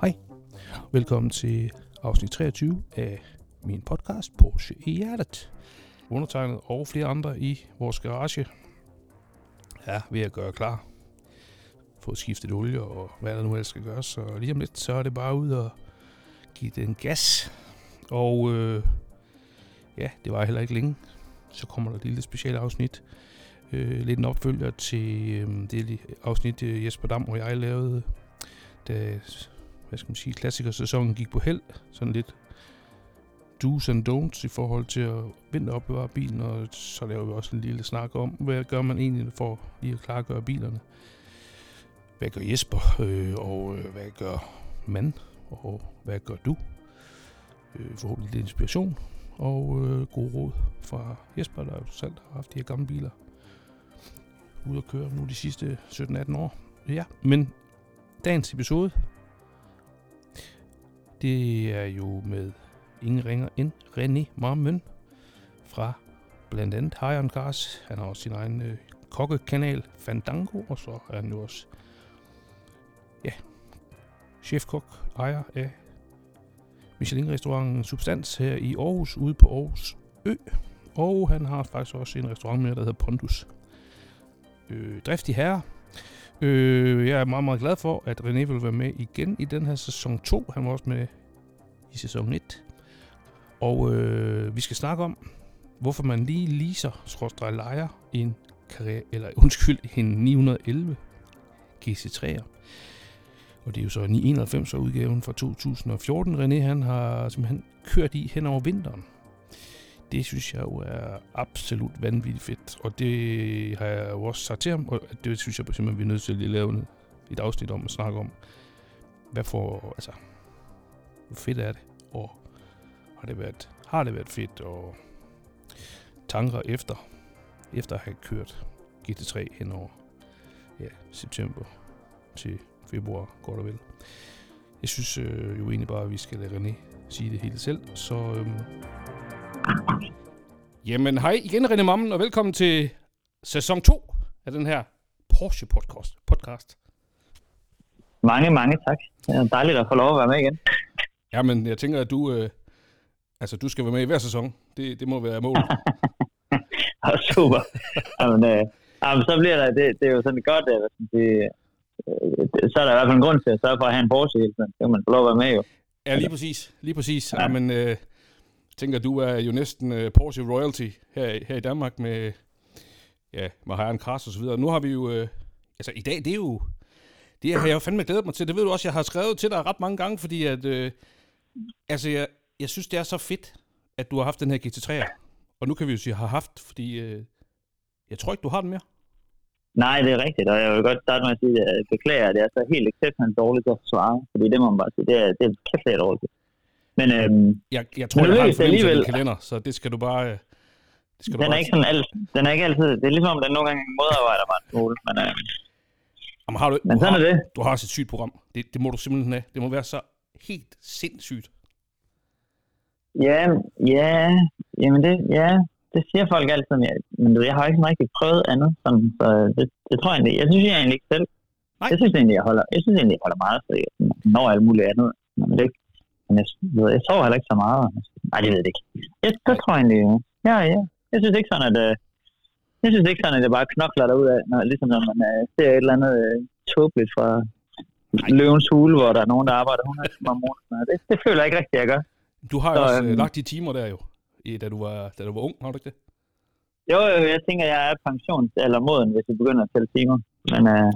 Hej, velkommen til afsnit 23 af min podcast Porsche i hjertet. Undertegnet og flere andre i vores garage er ved at gøre klar. Få skiftet olie og hvad der nu ellers skal gøres. Så lige om lidt, så er det bare ud og give den gas. Og øh, ja, det var heller ikke længe. Så kommer der et lille specielt afsnit. Øh, lidt en opfølger til øh, det afsnit, øh, Jesper Dam og jeg lavede, da hvad skal man sige, klassikersæsonen gik på held. Sådan lidt do's and don'ts i forhold til at vinteropbevare bilen, og så laver vi også en lille snak om, hvad gør man egentlig for lige at klargøre bilerne. Hvad gør Jesper, øh, og øh, hvad gør man, og hvad gør du? Øh, forhåbentlig lidt inspiration og øh, god råd fra Jesper, der jo selv har haft de her gamle biler ude at køre nu de sidste 17-18 år. Ja, men dagens episode, det er jo med ingen ringer end René Marmøn fra blandt andet High Cars. Han har også sin egen øh, kokkekanal, Fandango, og så er han jo også ja, chefkok, ejer af Michelin-restauranten Substans her i Aarhus, ude på Aarhus Ø. Og han har faktisk også en restaurant mere, der hedder Pondus. Øh, driftig herre. Øh, jeg er meget, meget glad for, at René vil være med igen i den her sæson 2. Han var også med i sæson 1. Og øh, vi skal snakke om, hvorfor man lige leaser, skråstrej lejer, en, karriere, eller undskyld, en 911 GC3'er. Og det er jo så 991 udgaven fra 2014, René han har simpelthen kørt i hen over vinteren. Det synes jeg jo er absolut vanvittigt fedt, og det har jeg jo også sagt til ham, og det synes jeg simpelthen, vi er nødt til at lave et afsnit om at snakke om, hvad for, altså, hvor fedt er det, og har det været, har det været fedt, og tanker efter, efter at have kørt GT3 hen over ja, september til februar, godt og vel. Jeg synes øh, jo egentlig bare, at vi skal lade René sige det hele selv, så... øh, Jamen hej igen René Mammen, og velkommen til sæson 2 af den her Porsche podcast. podcast. Mange, mange tak. Det er dejligt at få lov at være med igen. Jamen, jeg tænker, at du, øh, altså, du skal være med i hver sæson. Det, det må være målet. super. jamen, øh, jamen, så bliver der, det, det er jo sådan godt, at det, så er der i hvert fald en grund til at sørge for at have en Porsche hele tiden. Det kan man få lov at være med jo. Ja, lige præcis. Lige præcis. Ja. Jamen, øh, tænker, du er jo næsten uh, Porsche royalty her, her i Danmark med, ja, med Hayan Kras og så videre. Nu har vi jo, uh, altså i dag, det er jo, det har jeg jo fandme glædet mig til. Det ved du også, jeg har skrevet til dig ret mange gange, fordi at, uh, altså jeg, jeg synes, det er så fedt, at du har haft den her GT3'er. Og nu kan vi jo sige, har haft, fordi uh, jeg tror ikke, du har den mere. Nej, det er rigtigt, og jeg vil godt starte med at sige, at jeg beklager, at det er så helt exceptionelt dårligt at svare, fordi det må man bare sige, det er, det er kæft, dårligt. Men, øhm, jeg, jeg tror, men jeg har en alligevel... kalender, så det skal du bare... Øh, det skal du den, bare er ikke sådan alt, den er ikke altid... Det er ligesom, den nogle gange modarbejder mig en smule, men... Øh, Jamen, har du, men sådan har, er det. Du har også et sygt program. Det, det må du simpelthen have. Det må være så helt sindssygt. Ja, ja, jamen det, ja, det siger folk altid, men jeg, men du, jeg har ikke rigtig prøvet andet, sådan, så det, det tror jeg egentlig, jeg synes jeg egentlig ikke selv. Nej. Jeg synes egentlig, jeg holder, jeg synes egentlig, jeg holder meget, så jeg når alt muligt andet, men det men jeg, jeg, jeg sover heller ikke så meget. Nej, det ved jeg ikke. Jeg, det tror jeg egentlig, ja, ja. Jeg synes ikke sådan, at, øh, jeg synes ikke sådan, at det bare knokler derud af, når, ligesom når man uh, ser et eller andet uh, tåbeligt fra løvens hule, hvor der er nogen, der arbejder 100 timer om måneden. Det, det føler jeg ikke rigtigt, jeg gør. Du har jo så, også øhm, lagt de timer der jo, da du var, da du var ung, har du ikke det? Jo, jo, jeg tænker, jeg er pensions- eller moden, hvis vi begynder at tælle timer. Men, uh,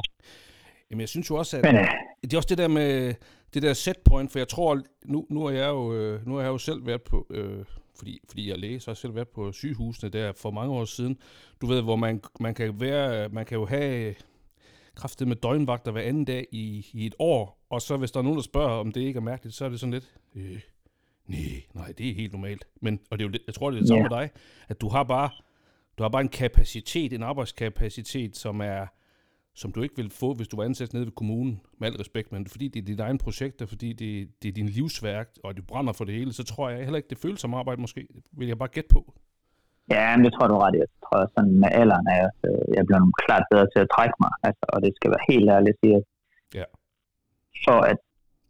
Jamen, jeg synes jo også, at men, uh, det er også det der med, det der set point, for jeg tror, nu, nu, er jeg jo, øh, nu har jeg jo selv været på, øh, fordi, fordi jeg er læge, så har jeg selv været på sygehusene der for mange år siden. Du ved, hvor man, man kan være, man kan jo have kraftet med døgnvagter hver anden dag i, i et år, og så hvis der er nogen, der spørger, om det ikke er mærkeligt, så er det sådan lidt, øh, nej, nej, det er helt normalt. Men, og det er jo, jeg tror, det er det samme yeah. med dig, at du har bare, du har bare en kapacitet, en arbejdskapacitet, som er, som du ikke vil få, hvis du var ansat nede ved kommunen, med al respekt, men fordi det er dit egen projekt, og fordi det, det er din livsværk, og du brænder for det hele, så tror jeg heller ikke, det føles som arbejde måske. Vil jeg bare gætte på. Ja, men det tror du ret i. Jeg tror sådan med alderen er jeg, jeg bliver klart bedre til at trække mig, altså, og det skal være helt ærligt sige. Ja. For at,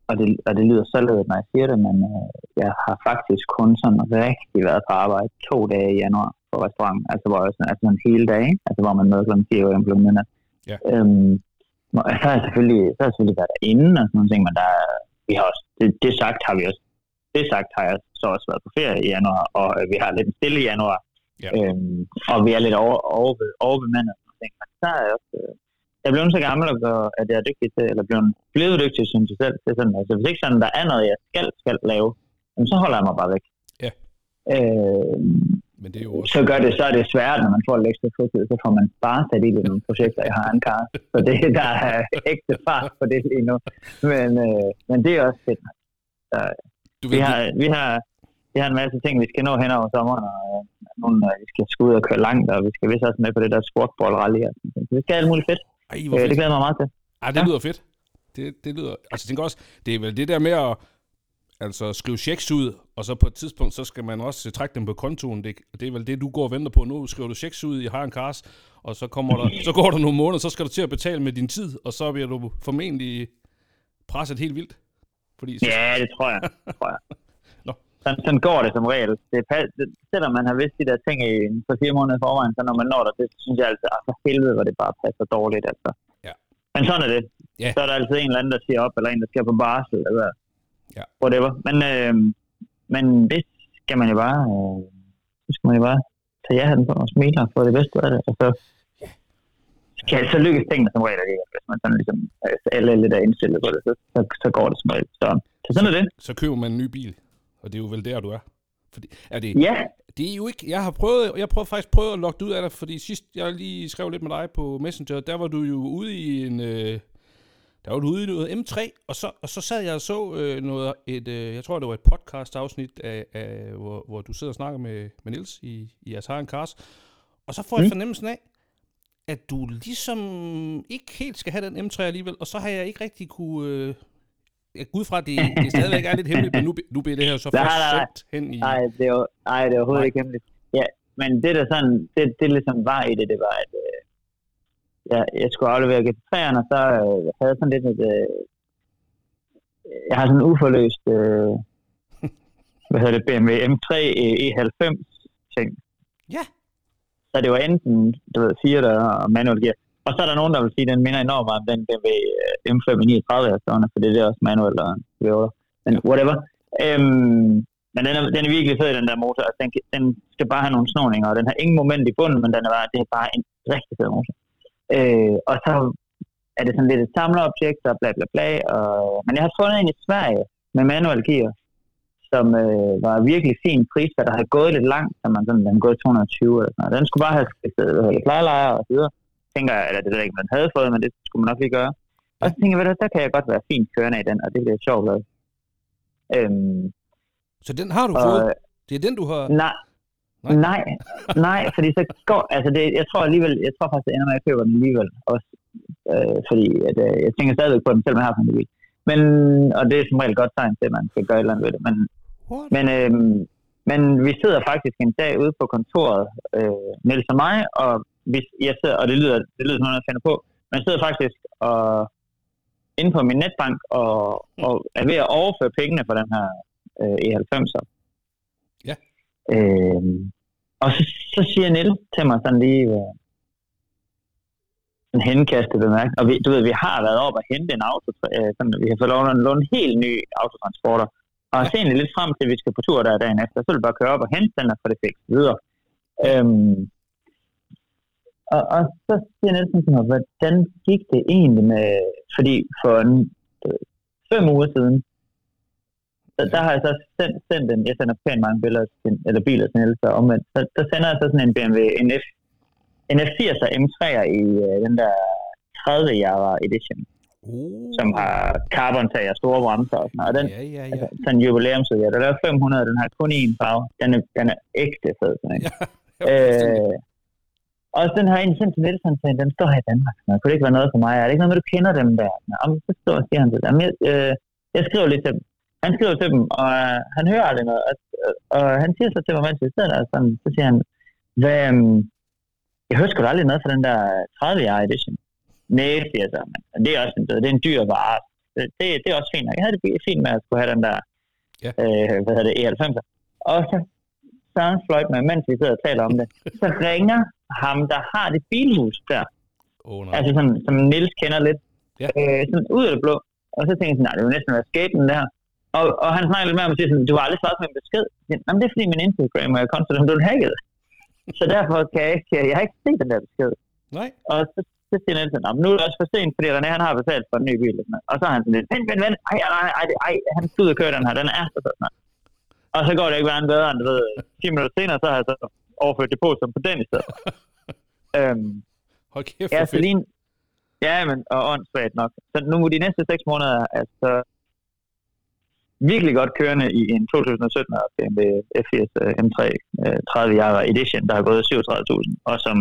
og det, og det lyder således, når jeg siger det, men øh, jeg har faktisk kun sådan rigtig været på arbejde to dage i januar på restauranten, altså hvor jeg sådan, altså en hele dag, altså hvor man møder kl. 4 og kl. midnat. Ja. Øhm, så har jeg selvfølgelig, så har jeg selvfølgelig været derinde og sådan nogle ting, men der, vi har også, det, det sagt har vi også, det sagt har jeg så også været på ferie i januar, og øh, vi har lidt en stille i januar, Ja. øhm, og vi er lidt over, over, overbemandet og sådan nogle ting, men så er jeg også, øh, jeg er blevet så gammel, og at jeg er dygtig til, eller blevet, blevet dygtig, synes jeg selv, til sådan, altså hvis ikke sådan, der er noget, jeg skal, skal lave, så holder jeg mig bare væk. Ja. Øh, Men det er jo også... så gør det, så er det svært, når man får lidt ekstra fritid, så får man bare sat i nogle projekter, jeg har en kar. Så det der er ægte fart på det lige nu. Men, øh, men det er også fedt. Så, Du vi, har, vi, har, vi har en masse ting, vi skal nå hen over sommeren, og øh, nogle, øh, vi skal skulle ud og køre langt, og vi skal vist også med på det der sportball rally. Og sådan. Så vi skal alt muligt fedt. ej, Øh, det glæder mig meget til. Ej, det Ja. lyder fedt. Det, det lyder... Altså, jeg tænker også, det er vel det der med at altså, skrive checks ud, og så på et tidspunkt, så skal man også trække dem på kontoen. Det, det er vel det, du går og venter på nu. Skriver du checks ud i Har en Cars, og så, kommer der, så går der nogle måneder, så skal du til at betale med din tid, og så bliver du formentlig presset helt vildt. Fordi så, Ja, det tror jeg. Det tror jeg. Nå. Sådan, sådan går det som regel. Det, det, selvom man har vidst de der ting i for fire måneder i forvejen, så når man når der, det synes jeg at for helvede, hvor det bare passer dårligt. Altså. Ja. Men sådan er det. Ja. Så er der altid en eller anden, der siger op, eller en, der skal på barsel, eller Ja. whatever. Men, øh, men det skal man jo bare, øh, så skal man jo bare tage ja den på og smile og få det bedste af det. Og så, kan, så lykkes tingene som regel ikke, hvis man sådan ligesom, øh, alle er lidt indstillet på det, så, så, så går det som regel. Så, så sådan er det. så køber man en ny bil, og det er jo vel der, du er. Fordi, er det, Ja, Det er jo ikke... Jeg har prøvet, jeg prøvede faktisk prøvet at logge ud af dig, fordi sidst jeg lige skrev lidt med dig på Messenger, der var du jo ude i en... Øh, der var du ude i noget M3, og så, og så sad jeg og så øh, noget, et, øh, jeg tror det var et podcast-afsnit, af, af, hvor, hvor du sidder og snakker med, med Niels i, i Atari Cars, og så får jeg Mm. fornemmelsen af, at du ligesom ikke helt skal have den M3 alligevel, og så har jeg ikke rigtig kunne... Øh, jeg går ud fra, at det, det stadigvæk er lidt hemmeligt, men nu, nu bliver det her så først sendt hen i... nej, det er, nej, det er overhovedet Nej. ikke hemmeligt. Ja, men det der sådan, det, det ligesom var i det, det var, at øh, jeg, jeg skulle aflevere GT3'eren, og så øh, jeg havde sådan lidt et, øh, jeg har sådan en uforløst, øh, hvad hedder det, BMW M3 E90 ting. Ja. Så det var enten, du ved, fire der og manual gear. Og så er der nogen, der vil sige, at den minder enormt meget om den BMW øh, M5 i 39 jeg stående, for det er også manual og V8. Men whatever. Øhm, men den er, den er virkelig fed, den der motor. Altså, den, den skal bare have nogle snoninger, og den har ingen moment i bunden, men den er bare, det er bare en rigtig fed motor. Øh, og så er det sådan lidt et samlerobjekt, og bla bla bla. Og, men jeg har fundet en i Sverige med manual gear, som øh, var virkelig fin pris, der havde gået lidt langt, så man sådan, den gået 220 eller sådan noget. Den skulle bare have skiftet øh, plejelejer og så videre. Tænker jeg, eller det ved ikke, man havde fået, men det skulle man nok lige gøre. Og så tænker jeg, der kan jeg godt være fint kørende i den, og det bliver sjovt lavet. Øhm, Så den har du og, fået? Det er den, du har... Nej, Nej. nej, nej, fordi så går, altså det, jeg tror alligevel, jeg tror faktisk, det ender med, at jeg køber den alligevel også, øh, fordi at, øh, jeg tænker stadigvæk på den, selvom jeg har sådan en bil. Men, og det er som regel godt tegn til, at man skal gøre et eller andet ved det. Men, What? men, øh, men vi sidder faktisk en dag ude på kontoret, øh, Niels og mig, og vi, jeg sidder, og det lyder, det lyder som noget, jeg finder på, men jeg sidder faktisk og, inde på min netbank og, og er ved at overføre pengene for den her øh, E90'er. Øh, og så, så siger Niels til mig sådan lige, øh, en henkastet bemærkning. Og vi, du ved, vi har været op og hente en auto, øh, sådan, vi har fået lov at låne en helt ny autotransporter. Og jeg ser egentlig lidt frem til, at vi skal på tur der dagen efter. Så vil vi bare køre op og hente den og få det fikset videre. Øhm, og, og så siger Nielsen til mig, hvordan gik det egentlig med, fordi for en, øh, fem uger siden, så der har jeg så sendt, sendt en, jeg sender pænt mange billeder til, eller biler til Niels, og omvendt, så, der sender jeg så sådan en BMW, en, F, en F80'er M3'er i øh, den der 30 Java Edition, Oh. som har carbon-tag og store bremser og sådan noget. Og den, Ja, ja, ja. altså, sådan en jubilæumsudgave, der er 500, den har kun én farve. Den er, den er ægte fed, sådan en. Øh, og den har en sendt til Niels, han sagde, den står her i Danmark. Nå, kunne det ikke være noget for mig? Er det ikke noget med, du kender dem der? Nå, så står og siger han til dem. Jeg, øh, jeg skriver lidt til dem. Han skriver til dem, og øh, han hører aldrig noget. Og, og han siger så til mig, mens vi sidder der, sådan, så siger han, hvad, øh, jeg hører sgu da aldrig noget fra den der 30 year edition. Nej, siger jeg så, men det er også en, det er en dyr vare. det, det er også fint. Jeg havde det fint med at skulle have den der, ja. øh, hvad hedder det, E90'er. Og så Søren fløjt med, mens vi sidder og taler om det. Så ringer ham, der har det bilhus der. Oh, nej. Altså sådan, som Nils kender lidt. Ja. Øh, sådan ud af det blå. Og så tænkte jeg sådan, nej, det vil næsten være skaten der. Og, og han snakker lidt med mig og siger sådan, du har aldrig svaret med en besked. Jamen, det er fordi min Instagram er konstant, som du er hacket. Så derfor kan jeg ikke, jeg har ikke set den der besked. Nej. Og så, så siger sådan, nu er det også for sent, fordi René, han har betalt for en ny bil. Og så har han sådan lidt, vent, vent, vent, ej, ej, ej, ej, han skal ud og køre den her, den er så sådan Og så går det ikke værre bedre, end du ved, 10 minutter senere, så har jeg så overført depositum på den i stedet. øhm, Hold kæft, ja, fedt. Celine, ja, men, og åndssvagt nok. Så nu de næste 6 måneder, altså, virkelig godt kørende i en 2017 BMW F80 M3 30 Jahre Edition, der har gået 37.000, og som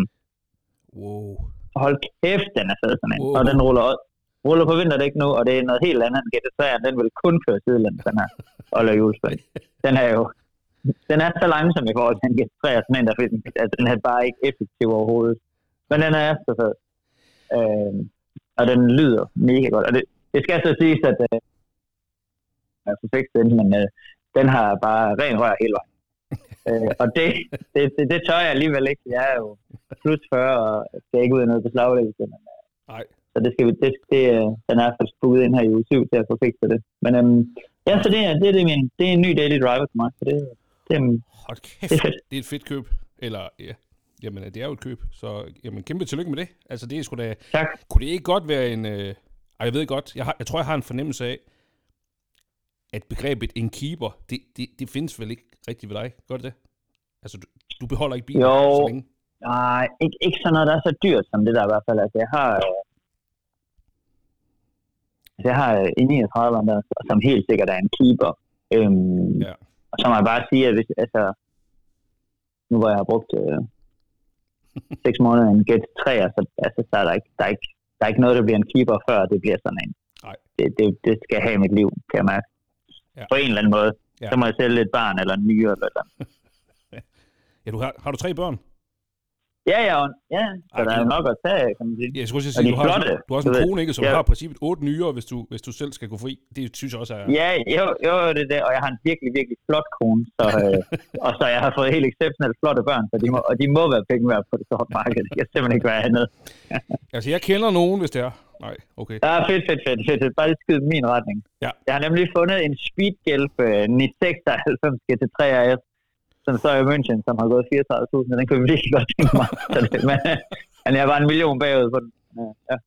Wow. hold kæft, den er fed sådan en. Wow. Og den ruller, ruller på vinterdæk nu, og det er noget helt andet end GT3'eren. Den vil kun køre sidelænd, den her Olle Julesberg. Den er jo den er så langsom i forhold til en GT3'er, sådan en, der, altså, den er bare ikke effektiv overhovedet. Men den er så fed. Øh, og den lyder mega godt. Og det, det skal så siges, at øh, er perfekt den, men øh, den har bare ren rør hele vejen. øh, og det, det, det, det, tør jeg alligevel ikke. Jeg er jo plus 40 og skal ikke ud af noget beslaglæggelse. Men, øh, Nej. så det skal vi, det, det, øh, den er faktisk booket ind her i uge 7 til at få fikset det. Men øhm, ja, så det er, det, er det, min, det er en ny daily driver for mig. Så det, det, er, Hold kæft, Det er fedt. det er et fedt køb. Eller, ja, jamen, det er jo et køb. Så, jamen, kæmpe tillykke med det. Altså, det er sgu da... tak. Kunne det ikke godt være en... Øh, ej, jeg ved godt, jeg, har, jeg tror, jeg har en fornemmelse af, at begrebet en keeper, det, det, det findes vel ikke rigtigt ved dig, gør det det? Altså, du, du beholder ikke bilen Jo. så længe? Nej, ikke, ikke sådan noget, der er så dyrt som det der i hvert fald. Altså, jeg har... Øh, altså, jeg har øh, en 39 der, som helt sikkert er en keeper. Øhm, Ja. Og så må jeg bare sige, at hvis, altså, nu hvor jeg har brugt øh, 6 måneder i en GT3, så, altså, så er der ikke, der, er ikke, der er ikke noget, der bliver en keeper, før det bliver sådan en. Nej. Det, det, det skal jeg have i mit liv, kan jeg mærke. Ja. På en eller anden måde. Ja. Så må jeg sælge et barn eller en nyere eller eller. Ja, du har, har du tre børn? Ja, ja, ja. Så Ej, der er nok at tage, kan man sige. Ja, jeg skulle Og sige, du har, flotte, du har også du en kone, ikke? Så du Ja. har i princippet otte nyere, hvis du, hvis du selv skal gå fri. Det synes jeg også er... Ja, jo, jo, det er det, og jeg har en virkelig, virkelig flot kone, så, øh, og så jeg har fået helt exceptionelt flotte børn, så de må, og de må være penge værd på det sorte marked. Det kan simpelthen ikke være andet. Altså, jeg kender nogen, hvis det er. Nej, okay. Ja, fedt, fedt, fedt, fedt. fedt. Bare lige skyde min retning. Ja. Jeg har nemlig fundet en Speedgelf øh, 996 GT3 RS, som så er i München, som har gået 34.000, og den kunne jeg virkelig godt tænke mig. så det, men, men jeg var en million bagud på den. Ja.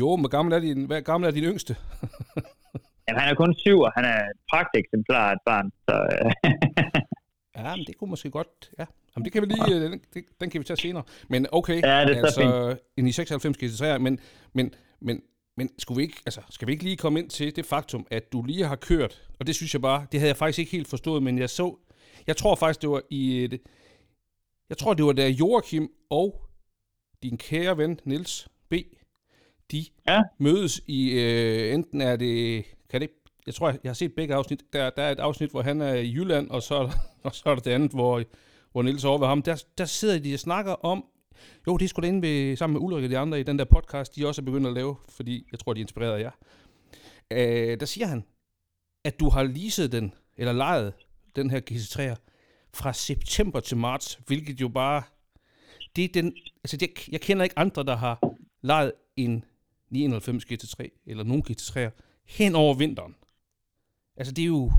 Jo, men hvor gammel er din, hvad gammel er din yngste? Jamen, han er kun syv, og han er et pragteksemplar af et barn. Så, øh, Ja, men det kunne måske godt... Ja, Jamen, det kan vi lige... øh, Den, den kan vi tage senere. Men okay, Ja, det er så altså, en i 96 GT3, men, men, men, men skulle vi ikke, altså, skal vi ikke lige komme ind til det faktum, at du lige har kørt, og det synes jeg bare, det havde jeg faktisk ikke helt forstået, men jeg så, jeg tror faktisk, det var i, et, jeg tror, det var da Joachim og din kære ven, Niels B., de Ja. mødes i, øh, enten er det, kan det, jeg tror, jeg har set begge afsnit, der, der er et afsnit, hvor han er i Jylland, og så og så er der det andet, hvor, hvor Niels over ved ham, der, der sidder de og snakker om, jo, det er sgu da inde ved, sammen med Ulrik og de andre i den der podcast, de også er begyndt at lave, fordi jeg tror, de er inspireret af jer. Øh, der siger han, at du har leaset den, eller lejet den her GT3'er, fra september til marts, hvilket jo bare, det er den, altså jeg, jeg kender ikke andre, der har lejet en 99 GT3, eller nogen GT3'er, hen over vinteren. Altså det er jo,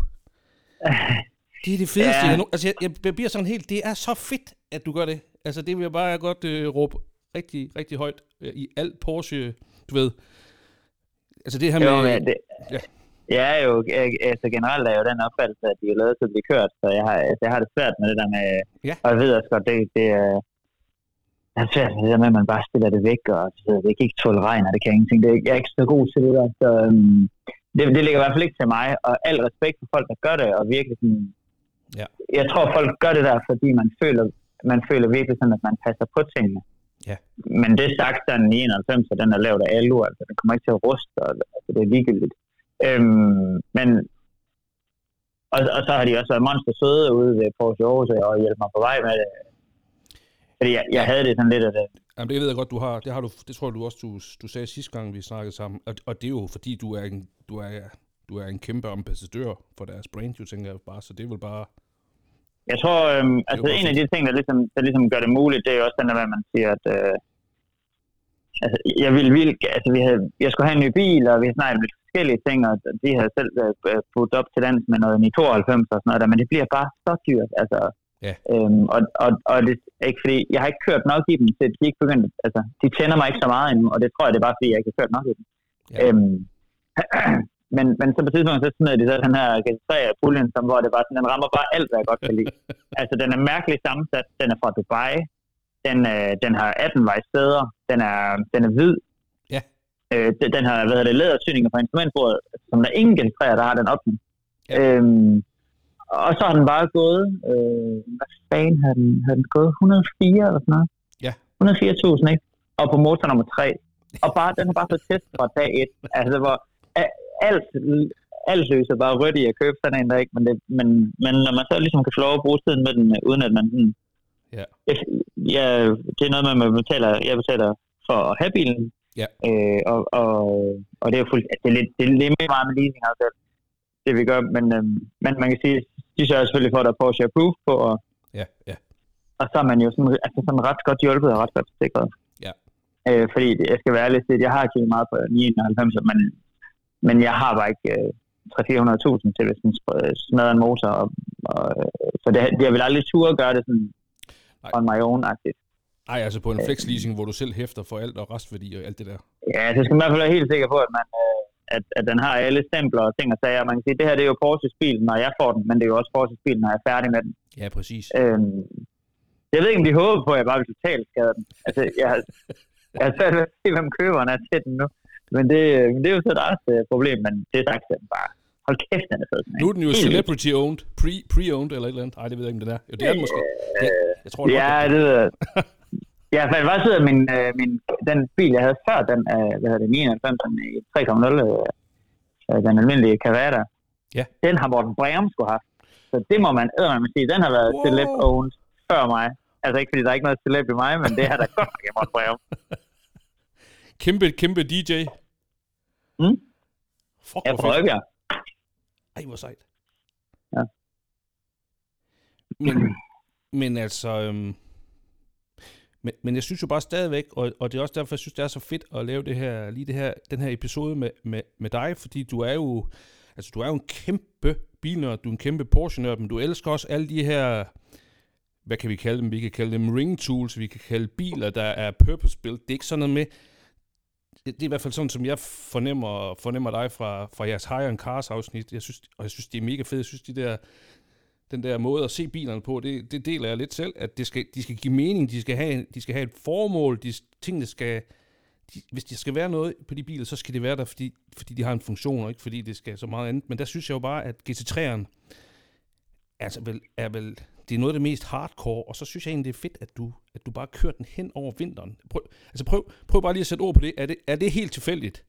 det er det fedeste. Ja. Jeg, altså jeg, jeg bliver sådan helt, det er så fedt, at du gør det. Altså det vil jeg bare godt øh, råbe rigtig, rigtig højt øh, i alt Porsche, du ved. Altså det her med... Jo, det, Ja. Jeg er jo, jeg, altså generelt er jo den opfattelse, at de er lavet til at blive kørt, så jeg har, altså, jeg har det svært med det der med, Ja. og jeg ved også godt, det, det er, jeg har svært med det der med, at man bare stiller det væk, og så, det kan ikke tåle regn, og det kan ingenting. Det, er- jeg er ikke så god til det der, så um, det, det ligger i hvert fald ikke til mig, og al respekt for folk, der gør det, og virkelig sådan, Ja. jeg tror, folk gør det der, fordi man føler, man føler virkelig sådan, at man passer på tingene. Ja. Men det sagt, den 99, så den er lavet af alu, altså den kommer ikke til at ruste, og, altså, det er ligegyldigt. Øhm, men og, og, så har de også været monster søde ude ved Porsche Aarhus og hjælpe mig på vej med det. Fordi jeg, jeg havde det sådan lidt af det. Jamen, det ved jeg godt, du har. Det, har du, det tror jeg du også, du, du sagde sidste gang, vi snakkede sammen. Og, og det er jo fordi, du er en, du er, du er en kæmpe ambassadør for deres brand, jo tænker jeg bare. Så det er vel bare... Jeg tror, øhm, altså en af de ting, der ligesom, der ligesom gør det muligt, det er også den der, hvad man siger, at øh, altså, jeg ville vildt, altså vi havde, jeg skulle have en ny bil, og vi snakket lidt forskellige ting, og de havde selv øh, puttet op til dans med noget i 92 og sådan noget der, men det bliver bare så dyrt, altså. Ja. Øhm, og, og, og det er ikke fordi, jeg har ikke kørt nok i dem, så de ikke begyndt, altså, de tænder mig ikke så meget endnu, og det tror jeg, det er bare fordi, jeg ikke har kørt nok i dem. Ja. Øhm, men, men så på tidspunkt, så smed de så den her GT3 puljen, som, hvor det var sådan, den rammer bare alt, hvad jeg godt kan lide. altså, den er mærkeligt sammensat, den er fra Dubai, den, øh, den har 18 steder, den er, den er hvid, ja. øh, den, den har, hvad hedder det, lædersyninger på instrumentbordet, som der ingen GT3, der har den åbning. Ja. Øhm, og så har den bare gået, øh, hvad fanden har den, har den gået? 104 eller sådan noget? Ja. 104.000, ikke? Og på motor nummer 3. Og bare, den har bare fået test fra dag 1. Altså, hvor alt, alt løser bare rødt i at købe sådan en der, ikke? Men, det, men, men når man så ligesom kan få lov at bruge tiden med den, uden at man sådan... Ja. ja det er noget man betaler, jeg betaler for at have bilen. Ja. Øh, og, og, og det er jo fuldt, det er lidt, det er lidt mere meget med leasing, altså, det vi gør, men, øh, men man kan sige, de sørger selvfølgelig for, at der er Porsche Approved på, og, ja, ja. og så er man jo sådan, altså sådan ret godt hjulpet og ret godt sikret. Ja. Øh, fordi jeg skal være ærlig at jeg har kigget meget på 99, men men jeg har bare ikke øh, 300-400.000 til, hvis den smadrer en motor. Og, og, øh, så det, jeg vil aldrig turde gøre det sådan Nej. on my own-agtigt. Nej, altså på en flex leasing, hvor du selv hæfter for alt og restværdi og alt det der. Ja, så skal man i hvert fald være helt sikker på, at, man, øh, at, at den har alle stempler og ting og sager. Man kan sige, at det her det er jo Porsches bil, når jeg får den, men det er jo også Porsches bil, når jeg er færdig med den. Ja, præcis. Øhm, jeg ved ikke, om de håber på, at jeg bare vil totalt skade den. Altså, jeg, jeg har svært ved at se, hvem køberen er til den nu. Men det, men det er jo så deres uh, problem, men det er sagt bare, hold kæft, den er fed. Nu er den jo celebrity owned, pre, pre-owned eller et eller andet. Nej, det ved jeg ikke, om den er. Jo, det er den måske. Det, jeg tror, det ja, det ved jeg. Ja, for hvad sidder min, øh, min, den bil, jeg havde før, den, øh, hvad hedder det, 99, den 3.0 øh, den almindelige Cavada, ja. den har Morten Breum skulle have. Så det må man man sige, den har været wow. celeb owned før mig. Altså ikke fordi der er ikke noget celeb i mig, men det har der godt nok i Morten Breum. Kæmpe, kæmpe DJ. Mm. Fuck, jeg prøver jeg. Ej, hvor sejt. Ja. Men, men altså... Øhm, men, men jeg synes jo bare stadigvæk, og, og det er også derfor, jeg synes, det er så fedt at lave det her, lige det her, den her episode med, med, med dig, fordi du er jo, altså du er jo en kæmpe bilnørd, du er en kæmpe Porsche-nørd, men du elsker også alle de her, hvad kan vi kalde dem? Vi kan kalde dem ring tools, vi kan kalde biler, der er purpose-built. Det er ikke sådan noget med, det, det er i hvert fald sådan, som jeg fornemmer, fornemmer dig fra, fra jeres High on Cars afsnit. Jeg synes, og jeg synes, det er mega fedt. Jeg synes, de der, den der måde at se bilerne på, det, det deler jeg lidt selv, at det skal, de skal give mening, de skal have, de skal have et formål, de, tingene skal, de, hvis der skal være noget på de biler, så skal det være der, fordi, fordi de har en funktion, og ikke fordi det skal så meget andet. Men der synes jeg jo bare, at GT3'eren altså vel, er vel det er noget af det mest hardcore, og så synes jeg egentlig, det er fedt, at du, at du bare kører den hen over vinteren. Prøv, altså prøv, prøv bare lige at sætte ord på det. Er det, er det helt tilfældigt?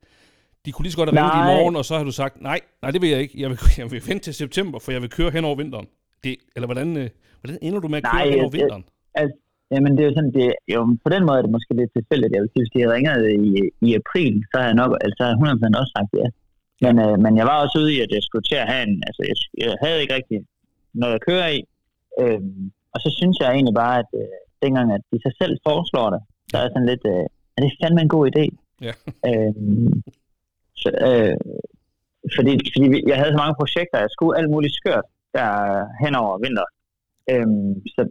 De kunne lige så godt have ringet i morgen, og så har du sagt, nej, nej, det vil jeg ikke. Jeg vil, jeg vil vente til september, for jeg vil køre hen over vinteren. Det, eller hvordan, øh, hvordan ender du med at køre nej, hen over vinteren? Altså, jamen det er jo sådan, det, jo, på den måde er det måske lidt tilfældigt. Jeg vil sige, hvis de havde ringet i, i april, så har jeg nok, altså 100% også sagt ja. Men, øh, men jeg var også ude i, at jeg skulle til at have en, altså jeg, jeg havde ikke rigtig noget at køre i, Øhm, og så synes jeg egentlig bare, at øh, dengang, at de sig selv foreslår det, så er sådan lidt, øh, er det fandme en god idé? Ja. Øhm, så, øh, fordi, fordi jeg havde så mange projekter, jeg skulle alt muligt skørt der hen over vinter. Øhm, så,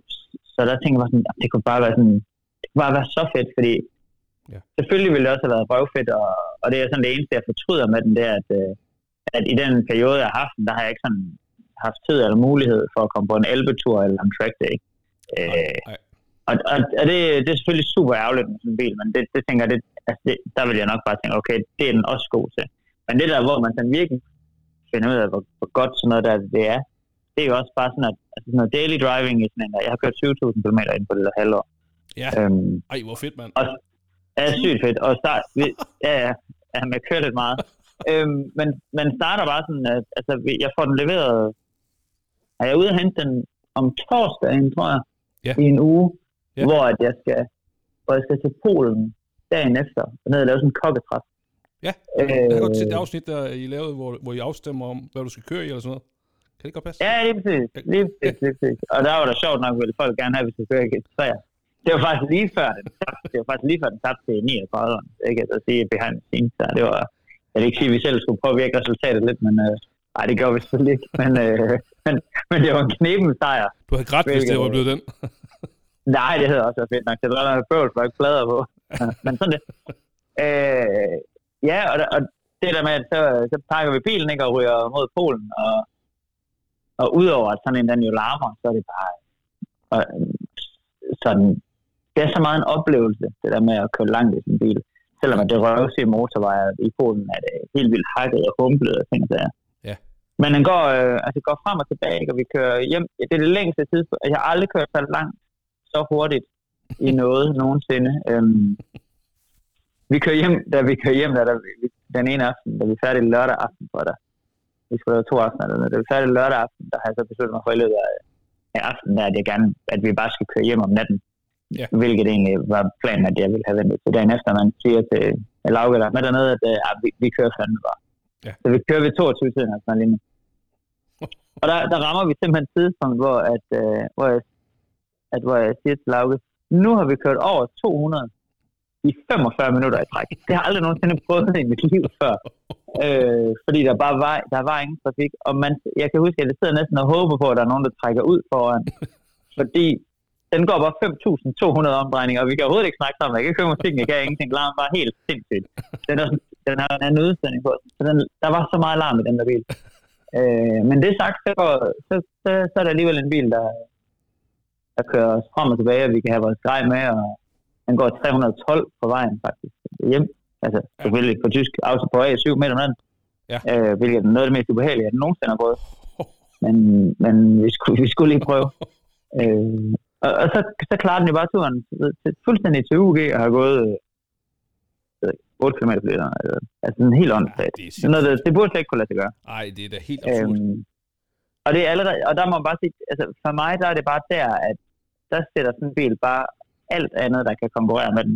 så der tænkte jeg sådan, at det kunne bare være sådan, det kunne bare være så fedt, fordi ja. selvfølgelig ville det også have været røvfedt, og, og det er sådan det eneste, jeg fortryder med den, det er, at, øh, at i den periode, jeg har haft den, der har jeg ikke sådan haft tid eller mulighed for at komme på en elbetur eller en track day. Øh, og, og, og det, det er selvfølgelig super ærgerligt med sådan en bil, men det, det tænker jeg, det, altså det, der vil jeg nok bare tænke, okay, det er den også god til. Men det der, hvor man sådan virkelig finder ud af, hvor, hvor godt sådan noget der det er, det er jo også bare sådan, at altså sådan noget daily driving i sådan en. Jeg har kørt 20.000 km ind på det der halvår. Ja, øhm, ej, hvor fedt, mand. Og, ja, sygt fedt. Og start, ja, ja, ja, man kører lidt meget. øhm, men man starter bare sådan, at altså, jeg får den leveret er jeg ude og hente den om torsdagen, tror jeg, ja. i en uge. ja. hvor at jeg skal, hvor jeg skal til Polen dagen efter, og ned og lave sådan en kokketræf. Ja, jeg har godt set det afsnit, der I lavede, hvor, hvor I afstemmer om, hvad du skal køre i, eller sådan noget. Kan det godt passe? Ja, lige præcis. Lige præcis, lige præcis. Og der var der sjovt nok, ville folk gerne have, hvis vi skulle køre i GT3. Det var faktisk lige før den tabte. Det var faktisk lige før den tabte til 39. Ikke at sige behind the scenes der. Det var, jeg vil ikke sige, at vi selv skulle påvirke resultatet lidt, men øh, nej, det gjorde vi selvfølgelig ikke. Men, øh, men, men det var en knepen sejr. Du havde grædt, hvis det var blevet den. nej, det havde også været fedt nok. Det var noget bøvl, for ikke plader på. men sådan det. Øh, ja, og, og det der med, at så, så pakker vi bilen ikke, og ryger mod Polen, og, og udover at sådan en den jo larmer, så er det bare og, sådan, det er så meget en oplevelse, det der med at køre langt i sin bil. Selvom at det røves i motorvejer i Polen, er det helt vildt hakket og humplet og ting. Ja. Men den går, øh, altså går frem og tilbage, og vi kører hjem. Det er det længste tidspunkt. Jeg har aldrig kørt så langt, så hurtigt i noget nogensinde. Øhm, vi kører hjem, da vi kører hjem, da der, den ene aften, da vi er færdige lørdag aften for dig. Vi skulle lave to aftener, da vi er færdige lørdag aften, der har jeg så besluttet mig for i løbet af, af aftenen, der, at, jeg gerne, at vi bare skal køre hjem om natten. Ja. Hvilket egentlig var planen, at jeg ville have ventet til dagen efter, man siger til Lauke, der med dernede, at uh, vi, vi kører fandme bare. Ja. Så vi kører ved 22 tiden, altså lige Og der, der rammer vi simpelthen tidspunkt, hvor, at, øh, hvor, jeg, at, hvor jeg siger til Lauke, nu har vi kørt over 200 i 45 minutter i træk. Det har jeg aldrig nogensinde prøvet i mit liv før. Øh, fordi der bare var, der var ingen trafik. Og man, jeg kan huske, at jeg sidder næsten og håber på, at der er nogen, der trækker ud foran. Fordi den går bare 5.200 omdrejninger, og vi kan overhovedet ikke snakke sammen. Jeg kan ikke høre musikken, jeg kan ingenting. Larm var helt sindssygt. Den, er, den har en udsending på. Så den, der var så meget larm i den der bil. Øh, men det sagt, så, går, så, så, så er der alligevel en bil, der, der kører os frem og tilbage, og vi kan have vores grej med, og den går 312 på vejen faktisk hjem. Altså ja. selvfølgelig på tysk auto på A7 meter om Ja. Øh, hvilket er noget af det mest ubehagelige, jeg nogensinde har prøvet. Men, men vi, skulle, vi skulle lige prøve. øh, og, og så, så klarer den jo bare turen fuldstændig til UG og har gået 8 km flere. Altså, altså en helt åndsstat. Ja, det, noget, det, det burde slet ikke kunne lade sig gøre. Nej, det er da helt absurd. Øhm, og, det er allerede, og der må man bare sige, altså for mig der er det bare der, at der sætter sådan en bil bare alt andet, der kan konkurrere med den,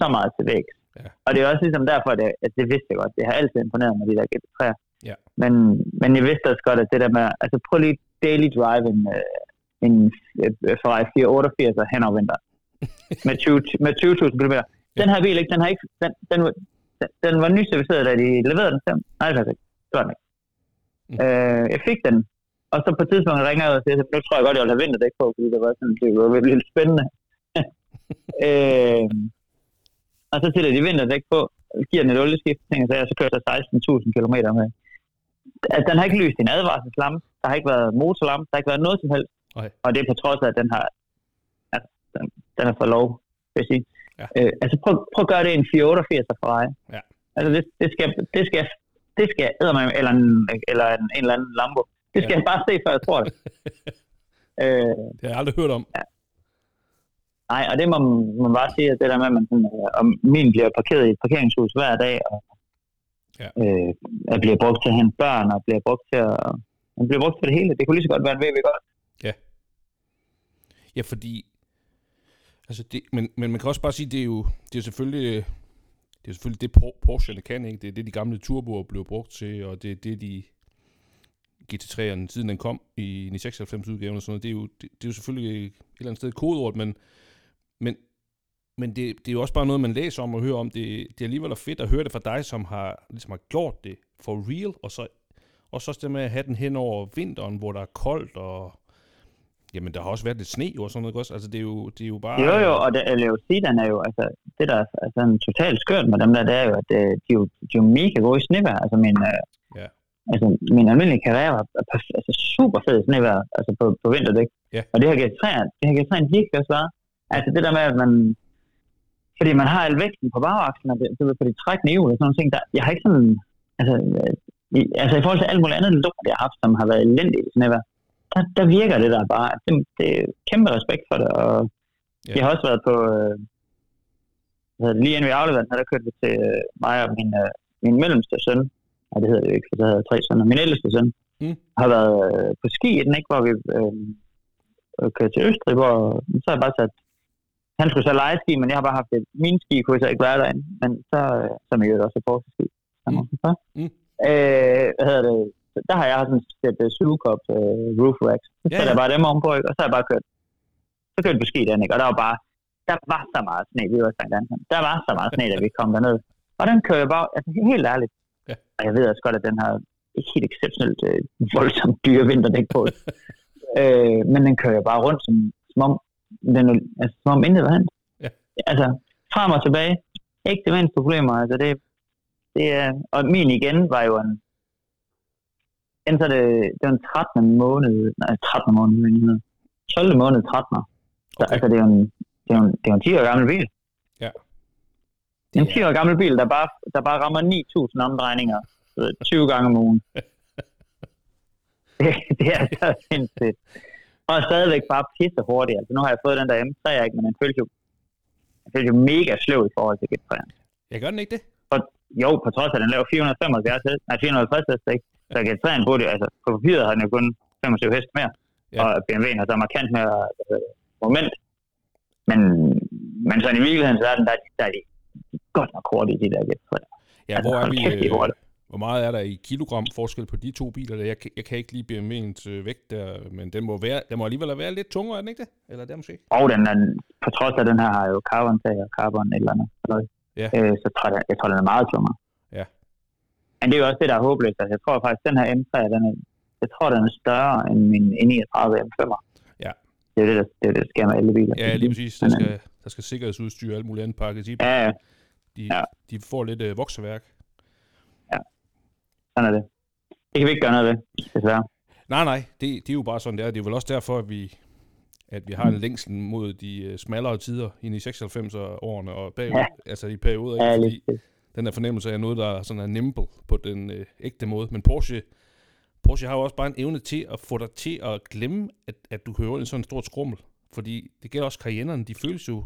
så meget til væk. Ja. Og det er også ligesom derfor, at det, at det vidste jeg godt. Det har altid imponeret mig, de der GT3'er. Ja. Men, men jeg vidste også godt, at det der med, altså prøv lige daily drive en, øh, en uh, Ferrari 488 hen over vinteren. med 20.000 med 20 km. Den her bil, ikke, den, har ikke, den, den, den, den var nyserviceret, da de leverede den til Nej, det var ikke. Det var den ikke. Mm. Øh, jeg fik den, og så på et tidspunkt ringer jeg og siger, nu tror jeg godt, jeg vil have vinterdæk på, fordi det var sådan, det var lidt spændende. øh, og så sætter de vinterdæk på, giver den et olieskift, tænker jeg, så kører jeg 16.000 km med. Altså, den har ikke lyst en advarselslampe, der har ikke været motorlampe, der har ikke været noget som helst. Okay. Og det er på trods af, at den har, altså, den, den er for lov, vil jeg sige. Ja. Øh, altså prøv, prøv at gøre det en 488 Ferrari. Ja. Altså det, det skal, det skal, det skal med, eller en, eller en, en eller anden Lambo. Det skal ja. jeg bare se, før jeg tror det. øh, det har jeg aldrig hørt om. Ja. Nej, og det må man bare sige, at det der med, at man sådan, øh, om min bliver parkeret i et parkeringshus hver dag, og ja. øh, at bliver brugt til at hente børn, og bliver brugt til at, man bliver brugt til det hele. Det kunne lige så godt være en VW godt. Ja. Ja, fordi altså det, men, men man kan også bare sige, det er jo det er selvfølgelig det er selvfølgelig det Porsche kan, ikke? Det er det, de gamle turboer blev brugt til, og det er det, de GT3'eren, siden den kom i 96 udgaven og sådan noget, det er jo, det, det er jo selvfølgelig et eller andet sted kodeord, men men, men det, det er jo også bare noget, man læser om og hører om. Det, det er alligevel fedt at høre det fra dig, som har, ligesom har gjort det for real, og så og så det med at have den hen over vinteren, hvor der er koldt, og jamen, der har også været lidt sne og sådan noget også. Altså, det er jo, det er jo bare... Jo, jo, og det, sige, den er jo, altså, det der er sådan totalt skørt med dem der, det er jo, at øh, de, er jo, de er jo mega gode i snevejr. Altså, min, øh, ja. altså, min almindelige karriere var altså, super fed snevejr, altså på, på vinterdæk. Ja. Og det har givet træerne, det har givet træerne virkelig også været. Altså det der med, at man... Fordi man har al vægten på bagakslen, og det, det er på de trækkende hjul og sådan nogle ting, der, jeg har ikke sådan... Altså, i, altså i forhold til alt muligt andet lort, jeg har haft, som har været elendigt i sådan der, der virker det der bare. Det, det er kæmpe respekt for det, og yeah. jeg har også været på... Øh, lige inden vi afleverede den, der kørte vi til øh, mig og min, øh, min mellemste søn. Nej, det hedder det ikke, for så havde jeg tre sønner. Min ældste søn mm. har været øh, på ski i den, ikke, hvor vi øh, kørte til Østrig, hvor så har jeg bare sat han skulle så lege ski, men jeg har bare haft et, min ski kunne jeg så ikke være derinde, men så, øh, som jeg jo også er ski. Mm. Mm. Øh, hvad hedder det? Der har jeg sådan et uh, Sucop uh, roof racks. Så ja, ja. jeg bare dem ovenpå, ikke? og så har jeg bare kørt. Så kørte vi ski den, ikke? og der var bare, der var så meget sne, vi var i Sankt Der var så meget sne, da vi kom derned. Og den kører jeg bare, altså helt ærligt. Ja. Og jeg ved også godt, at den har ikke helt exceptionelt øh, voldsomt dyre vinterdæk på. øh, men den kører jeg bare rundt, som, som om, den, altså, som om intet var hent. Ja. Altså, frem og tilbage. Ikke det mindste problemer. Altså, det, det er, og min igen var jo en, en så det, det var en 13. måned, nej, 13. måned, men 12. måned 13. Så, okay. altså, det er jo en, det er jo en, det er en 10 år gammel bil. Ja. Det er en 10 år gammel bil, der bare, der bare rammer 9.000 omdrejninger 20 gange om ugen. det, det er så sindssygt. Og stadigvæk bare pisse hurtigt. Altså, nu har jeg fået den der M3, ikke, men den føles jo, den føles jo mega sløv i forhold til G3'eren. Jeg gør den ikke det? For, jo, på trods af, at den laver 475 hest, nej, 450 hest, ikke? Så G3'eren burde altså, på papiret har den jo kun 25 hest mere. Ja. Og BMW'en har så markant mere altså, moment. Men, men sådan i virkeligheden, så er den der, der er de godt nok hurtige, de der G3'ere. Ja, altså, hvor er vi... Kæft, hvor meget er der i kilogram forskel på de to biler? Jeg, jeg kan ikke lige BMW'ens øh, vægt der, men den må, være, den må alligevel være lidt tungere, er den ikke det? Eller det er måske? Og den er, på trods af, den her har jo carbon og carbon eller andet. Ja. Øh, så tror jeg, jeg tror, den er meget tungere. Ja. Men det er jo også det, der er håbløst. Altså, jeg tror faktisk, den her M3, den er, jeg tror, den er større end min E39 M5'er. Ja. Det er det, der, det, er det, der sker med alle biler. Ja, lige præcis. Der skal, der skal sikkerhedsudstyr og alt muligt andet pakket i. Ja, ja. De, ja. de får lidt øh, vokseværk. Sådan er det. Det kan vi ikke gøre noget ved, desværre. Nej, nej, det, det er jo bare sådan, det er. Det er vel også derfor, at vi, at vi har en længsel mod de uh, smallere tider ind i 96-årene og bagud, ja. altså i perioder, ja, fordi den der fornemmelse af noget, der sådan er nimble på den øh, ægte måde. Men Porsche, Porsche har jo også bare en evne til at få dig til at glemme, at, at du kører en sådan en skrummel. Fordi det gælder også karriererne, de føles jo,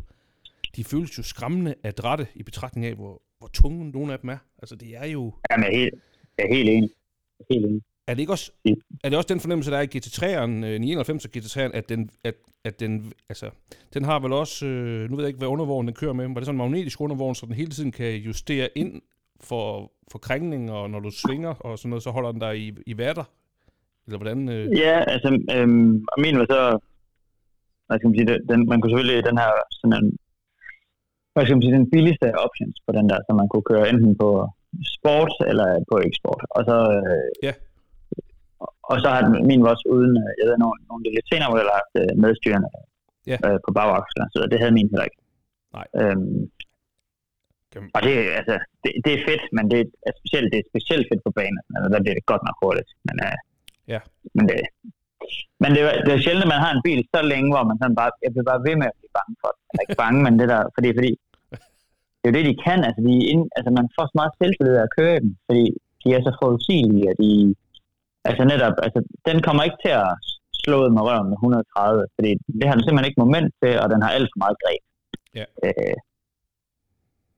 de føles jo skræmmende adrette i betragtning af, hvor, hvor tunge nogle af dem er. Altså det er jo... Jamen, helt, jeg er helt enig. Jeg er Helt enig. Er det ikke også, er det også den fornemmelse, der er i GT3'eren, 991 og GT3'eren, at den, at, at den, altså, den har vel også, øh, nu ved jeg ikke, hvad undervognen den kører med, var det sådan en magnetisk undervogn, så den hele tiden kan justere ind for, for krængning, og når du svinger og sådan noget, så holder den dig i, i vatter? Eller hvordan? Øh... Ja, altså, øhm, min var så, hvad skal man sige, den, man kunne selvfølgelig, den her sådan en, hvad skal man sige, den billigste options på den der, så man kunne køre enten på sport eller på eksport. Og så, øh, ja. Og så har min også uden, øh, jeg ved, nogle, nogle lidt senere modeller haft øh, medstyrende ja. øh, på bagaksler, så det havde min heller ikke. Nej. Øhm, og det, altså, det, det, er fedt, men det er specielt, det er specielt fedt på banen. Altså, der bliver det godt nok hurtigt. Men, øh, ja. men, det, men det, det er sjældent, at man har en bil så længe, hvor man sådan bare, jeg bliver bare ved med at blive bange for det. Eller ikke bange, men det der, fordi, fordi det er jo det, de kan. Altså, de ind, altså man får så meget selvtillid at køre dem, fordi de er så forudsigelige, at de, altså netop, altså, den kommer ikke til at slå med røven med 130, fordi det har den simpelthen ikke moment til, og den har alt for meget greb. Ja. Øh,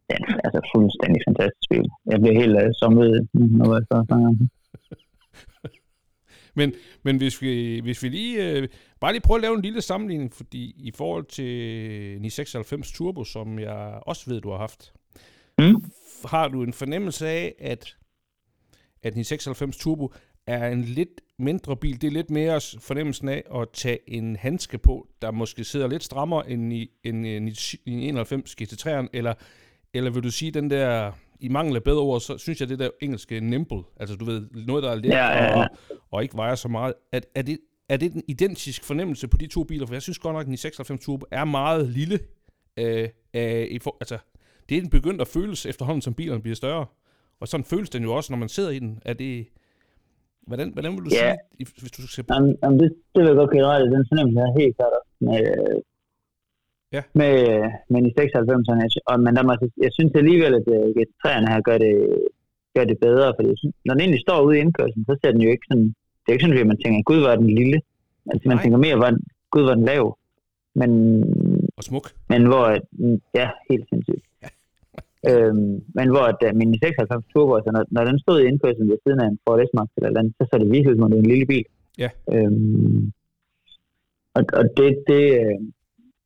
det er altså fuldstændig fantastisk bil. Jeg bliver helt uh, sommet, når jeg så men, men hvis vi, hvis vi lige, øh, bare lige prøver at lave en lille sammenligning, fordi i forhold til 996 Turbo, som jeg også ved, du har haft, mm. har du en fornemmelse af, at, at 996 Turbo er en lidt mindre bil. Det er lidt mere fornemmelsen af at tage en handske på, der måske sidder lidt strammere end i, end i 91 GT3'eren, eller, eller vil du sige den der i mangel af bedre ord, så synes jeg, det der engelske nimble, altså du ved, noget, der er let ja, ja, ja. Og, og ikke vejer så meget, er, er, det, er det en identisk fornemmelse på de to biler? For jeg synes godt nok, at den i 96 Turbo er meget lille. Øh, øh, i for, altså, det er den begyndt at føles efterhånden, som bilerne bliver større. Og sådan føles den jo også, når man sidder i den. Er det, hvordan, hvordan vil du ja. sige, hvis du skal... Jamen, jamen det, det vil jeg godt ret Den fornemmelse er helt klart med, Ja. Med, med de 96'erne. Og, men der må, jeg synes alligevel, at uh, GT3'erne her gør det, gør det bedre, fordi synes, når den egentlig står ude i indkørslen, så ser den jo ikke sådan, det er ikke sådan, at man tænker, gud, var den lille. Altså, man Nej. tænker mere, var, gud, var den lav. Men, og smuk. Men hvor, ja, helt sindssygt. Øhm, men hvor at, uh, min 96 Turbo, altså, når, når den stod i indkørslen ved siden af en Ford S-Max eller andet, så så det virkelig ud, som det er en lille bil. Ja. Øhm, og, og det, det, øh,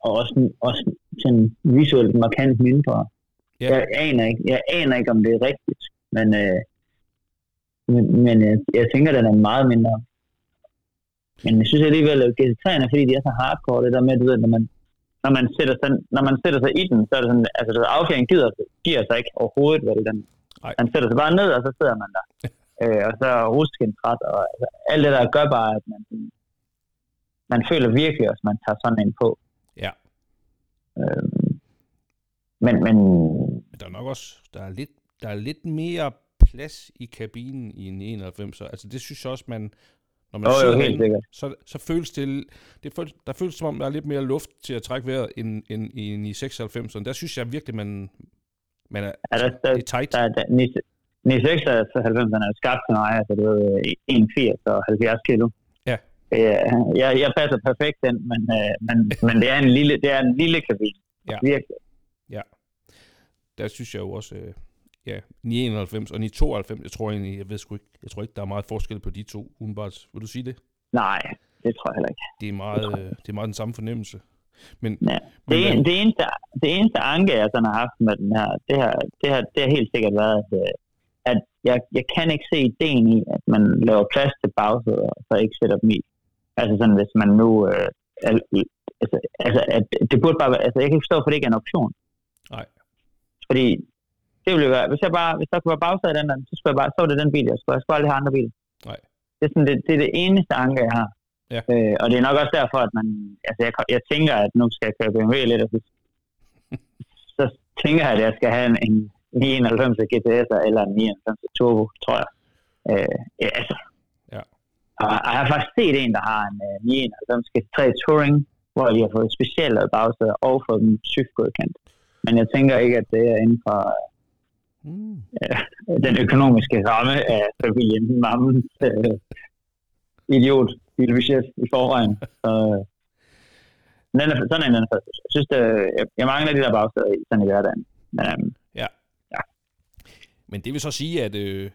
og også, også sådan visuelt markant mindre. Ja. Jeg, aner ikke, jeg aner ikke, om det er rigtigt, men, øh, men, men jeg, jeg tænker, at den er meget mindre. Men jeg synes alligevel, at GT3'erne, fordi de er så hardcore, det der med, du ved, når man, når man, sætter sig, når man sætter sig i den, så er det sådan, altså affjeringen giver, giver sig ikke overhovedet, vel, den, Nej. man sætter sig bare ned, og så sidder man der. øh, og så ruskindtræt, og altså, alt det der gør bare, at man, man føler virkelig også, at man tager sådan en på. Ja. Øh, men, men... Men der er nok også, der er lidt, der er lidt mere plads i kabinen i en 91. Altså det synes jeg også, man, når man sidder jo, helt sikkert. så, så føles det, det føles, der føles som om, der er lidt mere luft til at trække vejret end, end, end i 96. Der synes jeg virkelig, man, man er, ja, der, der, det er tight. Der, der, 96 er jo skabt til mig, altså det er 81 og 70 kilo. Ja. Jeg, jeg passer perfekt den, men, øh, men, men det, er en lille, det er en lille kabine. Ja. Virkelig. Ja. Der synes jeg jo også, øh, ja, 991 og 992, jeg tror egentlig, jeg ved sgu ikke, jeg tror ikke, der er meget forskel på de to, udenbart. Vil du sige det? Nej, det tror jeg heller ikke. Det er meget, det, det er meget den samme fornemmelse. Men, ja. det, men, det, eneste, det eneste anke, jeg sådan har haft med den her, det, her, det, her, det har helt sikkert været, at, øh, at jeg, jeg kan ikke se ideen i, at man laver plads til bagsæder, og så ikke sætter dem i. Altså sådan, hvis man nu... Øh, altså, altså, at det burde bare være... Altså, jeg kan ikke forstå, for det ikke er en option. Nej. Fordi det ville være... Hvis, jeg bare, hvis der kunne være bagsæder i den der, så, skulle jeg bare, så var det den bil, jeg skulle. Jeg skulle aldrig have andre biler. Nej. Det er, sådan, det, det er det eneste anke, jeg har. Ja. Øh, og det er nok også derfor, at man... Altså, jeg, jeg tænker, at nu skal jeg køre BMW lidt, og så, så tænker jeg, at jeg skal have en, en 99 GTS'er eller en 99 Turbo, tror jeg. Øh, ja, altså. Ja. Og, og jeg har faktisk set en, der har en uh, 99 GT3 Touring, hvor de har fået specielt bagsæder og fået dem godkendt. Men jeg tænker ikke, at det er inden for mm. den økonomiske ramme af familien Mammens øh, idiot bilbudget i forvejen. Så, øh, den er, sådan en, den er Jeg synes, det, jeg, jeg mangler de der bagsæder i, sådan i hverdagen. Men, øhm, ja. ja. Men det vil så sige, at, øh,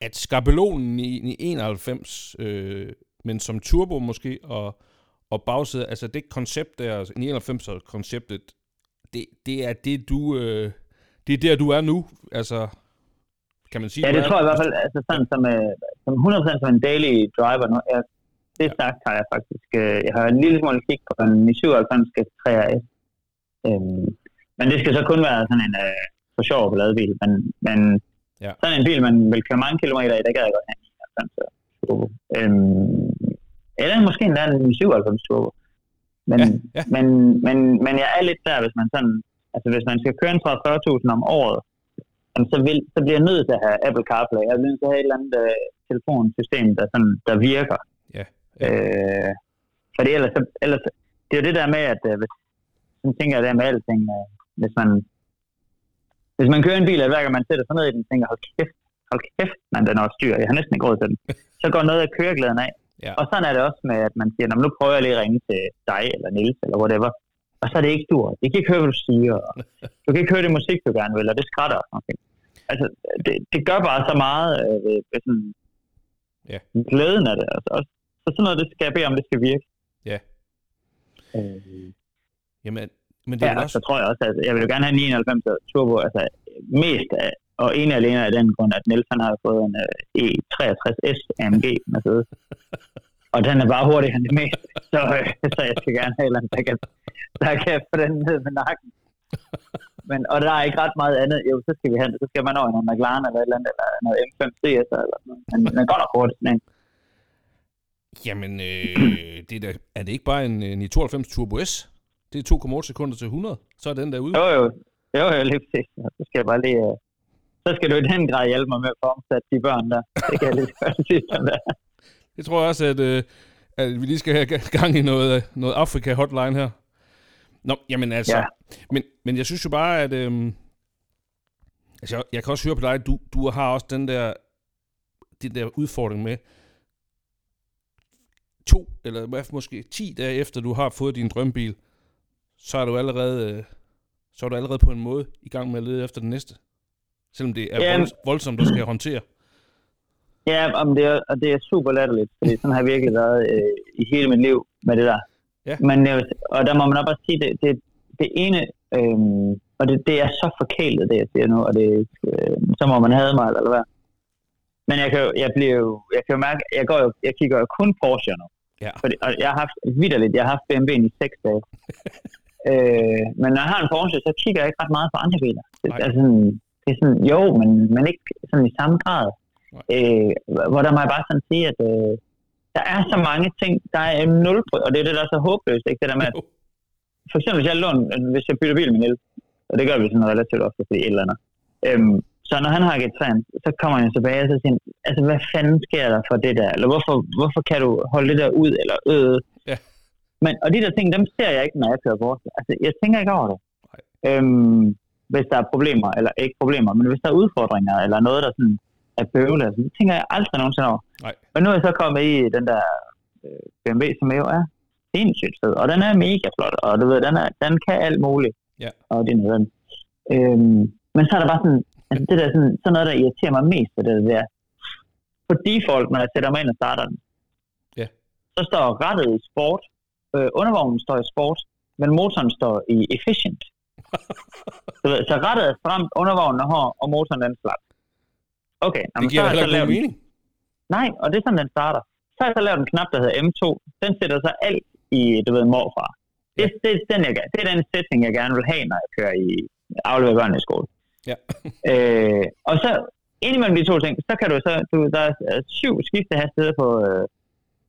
at skabelonen i, i 91, øh, men som turbo måske, og, og bagsæde, altså det koncept der, altså 99 konceptet, det, det er det, du... Øh, det er der, du er nu, altså, kan man sige? Ja, det tror jeg i hvert fald, altså sådan som, øh, som 100% som en daily driver nu. Jeg, det ja. sagt har jeg faktisk, øh, jeg har en lille smule kig på en 97 3RS. Øhm, men det skal så kun være sådan en øh, for sjov bil, men, men ja. sådan en bil, man vil køre mange kilometer i, der gad jeg godt have en 99 øhm, eller måske endda en 97 turbo. Men, ja, ja. men, men, men jeg er lidt der, hvis man sådan, altså hvis man skal køre en 30-40.000 om året, så, vil, så bliver jeg nødt til at have Apple CarPlay. Jeg bliver nødt til at have et eller andet uh, telefonsystem, der, sådan, der virker. Ja. ja. Øh, fordi ellers, ellers, det er jo det der med, at uh, hvis, sådan tænker jeg det med alting, uh, hvis man hvis man kører en bil, og hver gang man sætter sig ned i den, tænker, hold kæft, hold kæft, man den også dyr, jeg har næsten ikke råd til den. Så går noget af køreglæden af. Ja. Og sådan er det også med, at man siger, nu prøver jeg lige at ringe til dig, eller Nils eller whatever. Og så er det ikke dur. Det kan ikke høre, hvad du siger. Og du kan ikke høre det musik, du gerne vil, og det skrætter og sådan noget. Altså, det, det gør bare så meget øh, ved, sådan, ja. glæden af det. Altså, også, så sådan noget, det skal jeg bede om, det skal virke. Ja. Øh, Jamen, men det ja, er også... så tror jeg også, at jeg vil jo gerne have 99 turbo, altså mest af, og ene alene af den grund, at Niels han har fået en uh, E63S AMG Mercedes. og den er bare hurtigere end det meste, så, uh, så jeg skal gerne have en der kan, der kan få den ned med nakken. Men, og der er ikke ret meget andet. Jo, så skal vi have, så skal man over en McLaren eller et eller andet, eller noget M5 CS eller noget. Men den går nok hurtigt, sådan Jamen, øh, det er, da, er det ikke bare en, en 92 Turbo S? Det er 2,8 sekunder til 100. Så er den der ude. Jo, jo. Jo, jo, lige præcis. Så skal jeg bare lige... Uh, så skal du i den grad hjælpe mig med at få omsat de børn der. Det kan jeg lige som det tror jeg også, at, uh, at vi lige skal have gang i noget, noget Afrika-hotline her. Nå, jamen altså... Ja. Men, men jeg synes jo bare, at... Øhm, altså, jeg, jeg kan også høre på dig, du, du har også den der, den der udfordring med, to, eller måske ti dage efter, du har fået din drømbil, så er du allerede, øh, så er du allerede på en måde i gang med at lede efter den næste. Selvom det er ja, voldsomt, du skal håndtere. Ja, om det er, og det er super latterligt, fordi sådan har jeg virkelig været øh, i hele mit liv med det der. Ja. Men, og der må man også bare sige, det, det, det ene, øhm, og det, det er så forkælet, det jeg siger nu, og det, øh, så må man have mig, eller hvad. Men jeg kan jo, jeg bliver jo, jeg kan jo mærke, jeg går jo, jeg kigger jo kun Porsche nu. Ja. Fordi, og jeg har haft, vidderligt, jeg har haft BMW'en i seks dage. øh, men når jeg har en Porsche, så kigger jeg ikke ret meget på andre biler. Det, altså, sådan, det er sådan, jo, men, men ikke sådan i samme grad. Øh, hvor der må jeg bare sådan sige, at øh, der er så mange ting, der er nul på, og det er det, der er så håbløst, ikke? Det der med, at, for eksempel, hvis jeg låner, hvis jeg bytter bil med el, og det gør vi sådan relativt ofte, fordi et eller andet. Øhm, så når han har g så kommer han tilbage og så siger, altså hvad fanden sker der for det der? Eller hvorfor, hvorfor kan du holde det der ud? Eller øh. Ja. Men, og de der ting, dem ser jeg ikke, når jeg kører bort. Altså, jeg tænker ikke over det. Øhm, hvis der er problemer, eller ikke problemer, men hvis der er udfordringer, eller noget, der sådan er bøvlet, så tænker jeg aldrig nogensinde over. Nej. Men nu er jeg så kommet i den der øh, BMW, som jo er sindssygt fed, og den er mega flot, og du ved, den, er, den kan alt muligt. Ja. Og det er noget. Øhm, men så er der bare sådan, altså det der sådan, sådan noget, der irriterer mig mest, det der, på default, når jeg sætter mig ind og starter den, ja. så står rettet i sport, øh, undervognen står i sport, men motoren står i efficient. så, så rettet er stramt, undervognen er hård, og motoren er slap. Okay, jamen, det giver så heller ikke mening. Nej, og det er sådan, den starter. Så har jeg så lavet en knap, der hedder M2. Den sætter så alt i, du ved, morfra. Det, ja. det, den, jeg, det er den setting, jeg gerne vil have, når jeg kører i afleverer børn i skole. Ja. øh, og så indimellem de to ting, så kan du så, du, der er syv skiftehastigheder på, øh,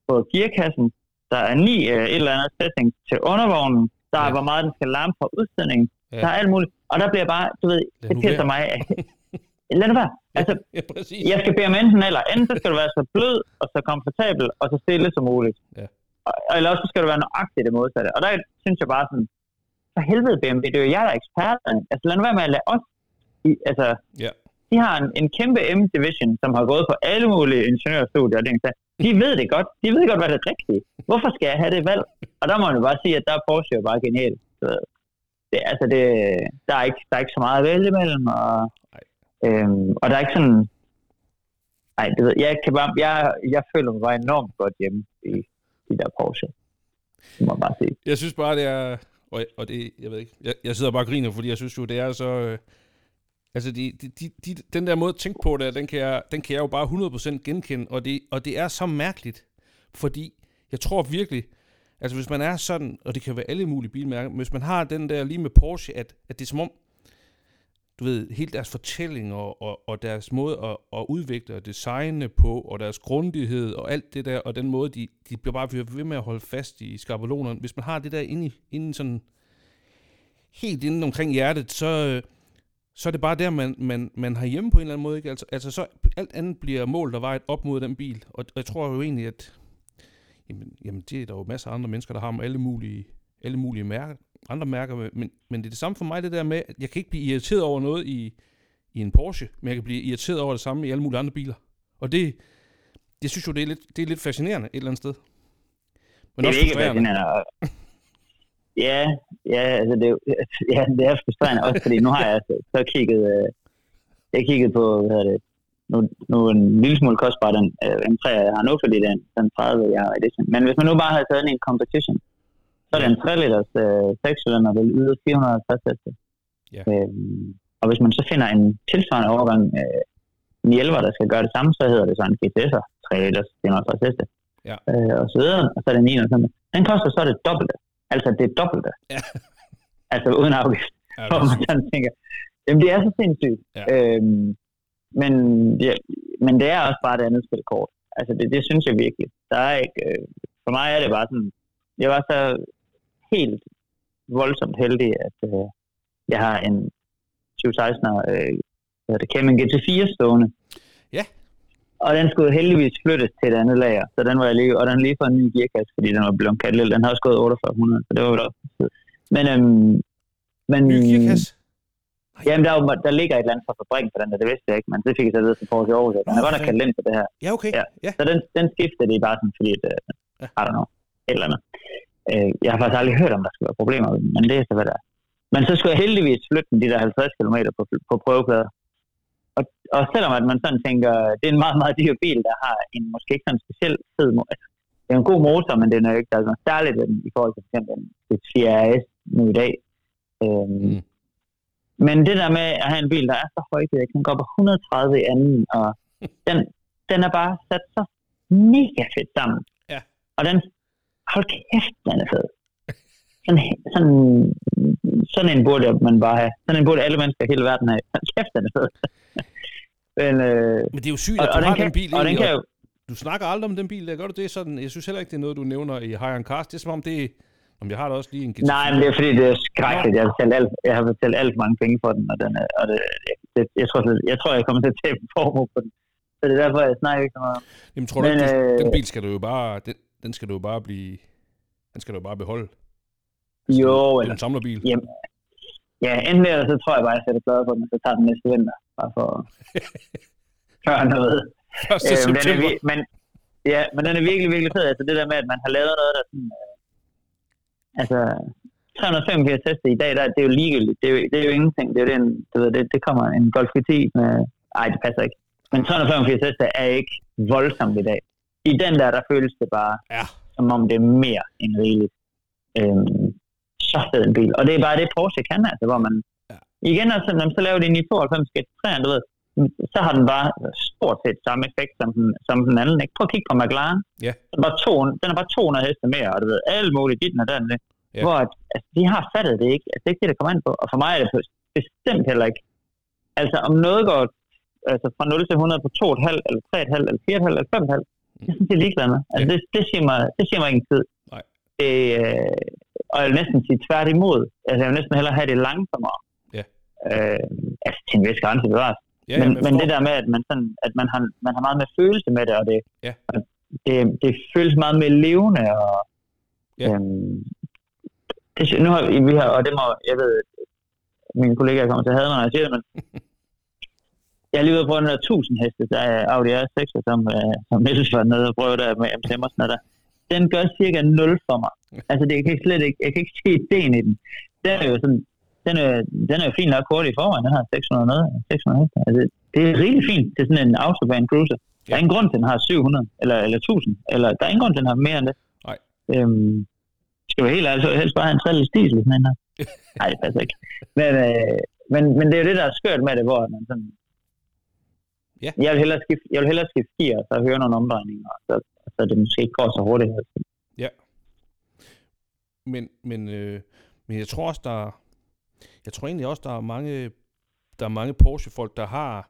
på gearkassen, der er ni øh, et eller andet setting til undervognen, der ja. er, hvor meget den skal larme fra udstilling, ja. der er alt muligt. Og der bliver bare, du ved, det pisser mig af. Lad det være. Altså, ja, jeg skal bede om enten eller. Enten så skal du være så blød og så komfortabel og så stille som muligt. Ja. Eller også skal du være nøjagtigt det modsatte. Og der synes jeg bare sådan, for helvede BMW, det er jo jer, der er eksperterne. Altså lad nu være med at lade os, i, altså, ja. de har en, en kæmpe M-division, som har gået på alle mulige ingeniørstudier, og det, de ved det godt. De ved godt, hvad det er rigtigt. Hvorfor skal jeg have det valg? Og der må man bare sige, at der er Porsche jo bare genialt. Så det, altså det, der, er ikke, der er ikke så meget at vælge imellem, og, øhm, og der er ikke sådan... Nej, det ved, jeg, kan bare, jeg, jeg føler mig bare enormt godt hjemme i de der Porsche. Det må man bare sige. Jeg synes bare, det er og, og det, jeg ved ikke, jeg, jeg sidder bare og griner, fordi jeg synes jo, det er så... Øh, altså, de, de, de, de, den der måde at tænke på det, den kan jeg, den kan jeg jo bare 100% genkende, og det, og det er så mærkeligt, fordi jeg tror virkelig, altså hvis man er sådan, og det kan være alle mulige bilmærker, hvis man har den der lige med Porsche, at, at det er som om, du ved, hele deres fortælling og, og, og deres måde at, at udvikle og designe på, og deres grundighed og alt det der, og den måde, de, de bliver bare ved med at holde fast i skabelonerne. Hvis man har det der inde, inde sådan, helt inde omkring hjertet, så, så er det bare der, man, man, man har hjemme på en eller anden måde. Ikke? Altså, altså så alt andet bliver målt og vejet op mod den bil. Og, og jeg tror jo egentlig, at jamen, jamen, det er der jo masser af andre mennesker, der har med alle mulige, alle mulige mærker, andre mærker, men, men det er det samme for mig, det der med, at jeg kan ikke blive irriteret over noget i, i en Porsche, men jeg kan blive irriteret over det samme i alle mulige andre biler. Og det, det synes jo, det er lidt, det er lidt fascinerende et eller andet sted. Men det er også ikke fascinerende. Ja, ja, altså det, ja, det er frustrerende også, fordi nu har jeg så, så kigget, øh, jeg kigget på, hvad hedder det, nu, nu en lille smule kostbar den øh, en 3, jeg har nu, fordi den, den 30, jeg har i det. Men hvis man nu bare havde taget en competition, så er det en 3 liters øh, 6 cylinder, der yder 450 heste. Ja. Øhm, og hvis man så finder en tilsvarende overgang øh, en 11, der skal gøre det samme, så hedder det så en GTS'er, 3 liters 450 heste. Ja. Øh, og så videre, og så er det 9 og sådan Den koster så det dobbelte. Altså det dobbelte. Ja. altså uden afgift. Ja, hvor man sådan tænker, jamen det er så sindssygt. Ja. Øhm, men, ja, men det er også bare det andet spil kort. Altså det, det synes jeg virkelig. Der er ikke, øh, for mig er det bare sådan, jeg var så helt voldsomt heldig, at øh, jeg har en 2016'er øh, det Cayman GT4 stående. Ja. Og den skulle heldigvis flyttes til et andet lager, så den var jeg lige, og den lige for en ny gearkasse, fordi den var blevet kaldt Den har også gået 4800, så det var jo også. Men, øhm, men, ny gearkasse? Jamen, der, der ligger et eller andet fra fabrikken på den der, det vidste jeg ikke, men det fik jeg så ved for Porsche Aarhus. Den er godt nok kaldt ind på det her. Ja, okay. Ja. ja. Så den, den skiftede de bare sådan, fordi, at, uh, ja. I don't know, et eller andet. Øh, jeg har faktisk aldrig hørt om, der skal være problemer, men det er så, hvad der er. Men så skulle jeg heldigvis flytte de der 50 km på, på prøveplader. Og, og selvom at man sådan tænker, det er en meget, meget dyr bil, der har en måske ikke sådan speciel fed motor. Altså, det er en god motor, men den er jo ikke der er noget særligt ved den, i forhold til for eksempel en 4RS nu i dag. Øhm, mm. Men det der med at have en bil, der er så højt, at den går på 130 i anden, og den, den er bare sat så mega fedt sammen. Ja. Og den, hold kæft, den er fed. Sådan, sådan, sådan en burde man bare have. Sådan en burde alle mennesker i hele verden have. Hold kæft, den er fed. Men, øh, Men det er jo sygt, at du og har den, kan, bil. Og den kan jo, du snakker aldrig om den bil, der gør du det sådan? Jeg synes heller ikke, det er noget, du nævner i High Cars. Det er som om, det om jeg har da også lige en GT4. Nej, men det er fordi, det er skrækkeligt. Jeg har betalt alt, jeg har betalt alt mange penge for den, og, den er, og det, det, jeg, tror, jeg tror, jeg kommer til at tabe formue på den. Så det er derfor, jeg snakker ikke så meget. Jamen, tror du men, ikke, øh, den bil skal du jo bare, den, den skal du jo bare blive, den skal du jo bare beholde? Jo, eller... Det er en samlerbil. Jamen, ja, enten eller så tror jeg bare, at jeg sætter plader på den, så tager den næste vinter. Bare for at gøre noget. 1. Øh. Men, men, ja, men den er virkelig, virkelig fed. Altså det der med, at man har lavet noget, der sådan... Øh, altså, 385 heste i dag, der, det er jo ligegyldigt. Det er jo, det er jo ingenting. Det, er jo den, du ved, det, det kommer en Golf GT med... Ej, det passer ikke. Men 385 heste er ikke voldsomt i dag. I den der, der føles det bare, ja. som om det er mere end rigeligt. Øhm, så fed en bil. Og det er bare det, Porsche kan, altså, hvor man... Ja. Igen, altså, når man så laver det i 92 GT3, du ved, så har den bare stort set samme effekt som den, som den anden. Ikke? Prøv at kigge på McLaren. Yeah. Den, er bare to, den er bare 200 heste mere, og du ved, alle mulige dit og den. Yeah. Hvor at, altså, de har fattet det ikke. Altså, det er ikke det, der kommer ind på. Og for mig er det bestemt heller ikke. Altså, om noget går altså, fra 0 til 100 på 2,5, eller 3,5, eller 4,5, eller 5,5, det synes jeg er ligeglad med. Altså, yeah. det, det, siger mig, det siger mig ingen tid. Nej. Det, øh, og jeg vil næsten sige tværtimod. Altså, jeg vil næsten hellere have det langsommere. Ja. Øh, altså, til en vis grænse bevares. Ja, men, men det der med, at man, sådan, at man, har, man har meget med følelse med det, og det, ja. det, det føles meget mere levende, og ja. øhm, det, nu har vi har, og det må, jeg ved, mine kollegaer kommer til at have mig, når jeg siger det, men jeg har lige været på der 1000 heste, der er Audi R6, som, uh, som Niels var nede og prøvede der med og sådan der. Den gør cirka 0 for mig. Altså, det, jeg kan slet ikke, jeg kan ikke se ideen i den. Den er jo sådan, den er, den er jo fint nok kort i forvejen, den har 600 noget, 600 heste. Altså, det er rigtig fint til sådan en autobahn cruiser. Ja. Der er ingen grund til, at den har 700, eller, eller 1000, eller der er ingen grund til, at den har mere end det. Nej. Øhm, skal vi helt altså helst bare have en trælig stil, sådan en her. Nej, det passer ikke. Men, øh, men, men det er jo det, der er skørt med det, hvor man sådan... Ja. Jeg vil hellere skifte, jeg vil hellere skifte gear, så høre nogle omdrejninger, så, så det måske ikke går så hurtigt. Ja. Men, men, øh, men jeg tror også, der, jeg tror egentlig også, der er mange, der er mange Porsche-folk, der har,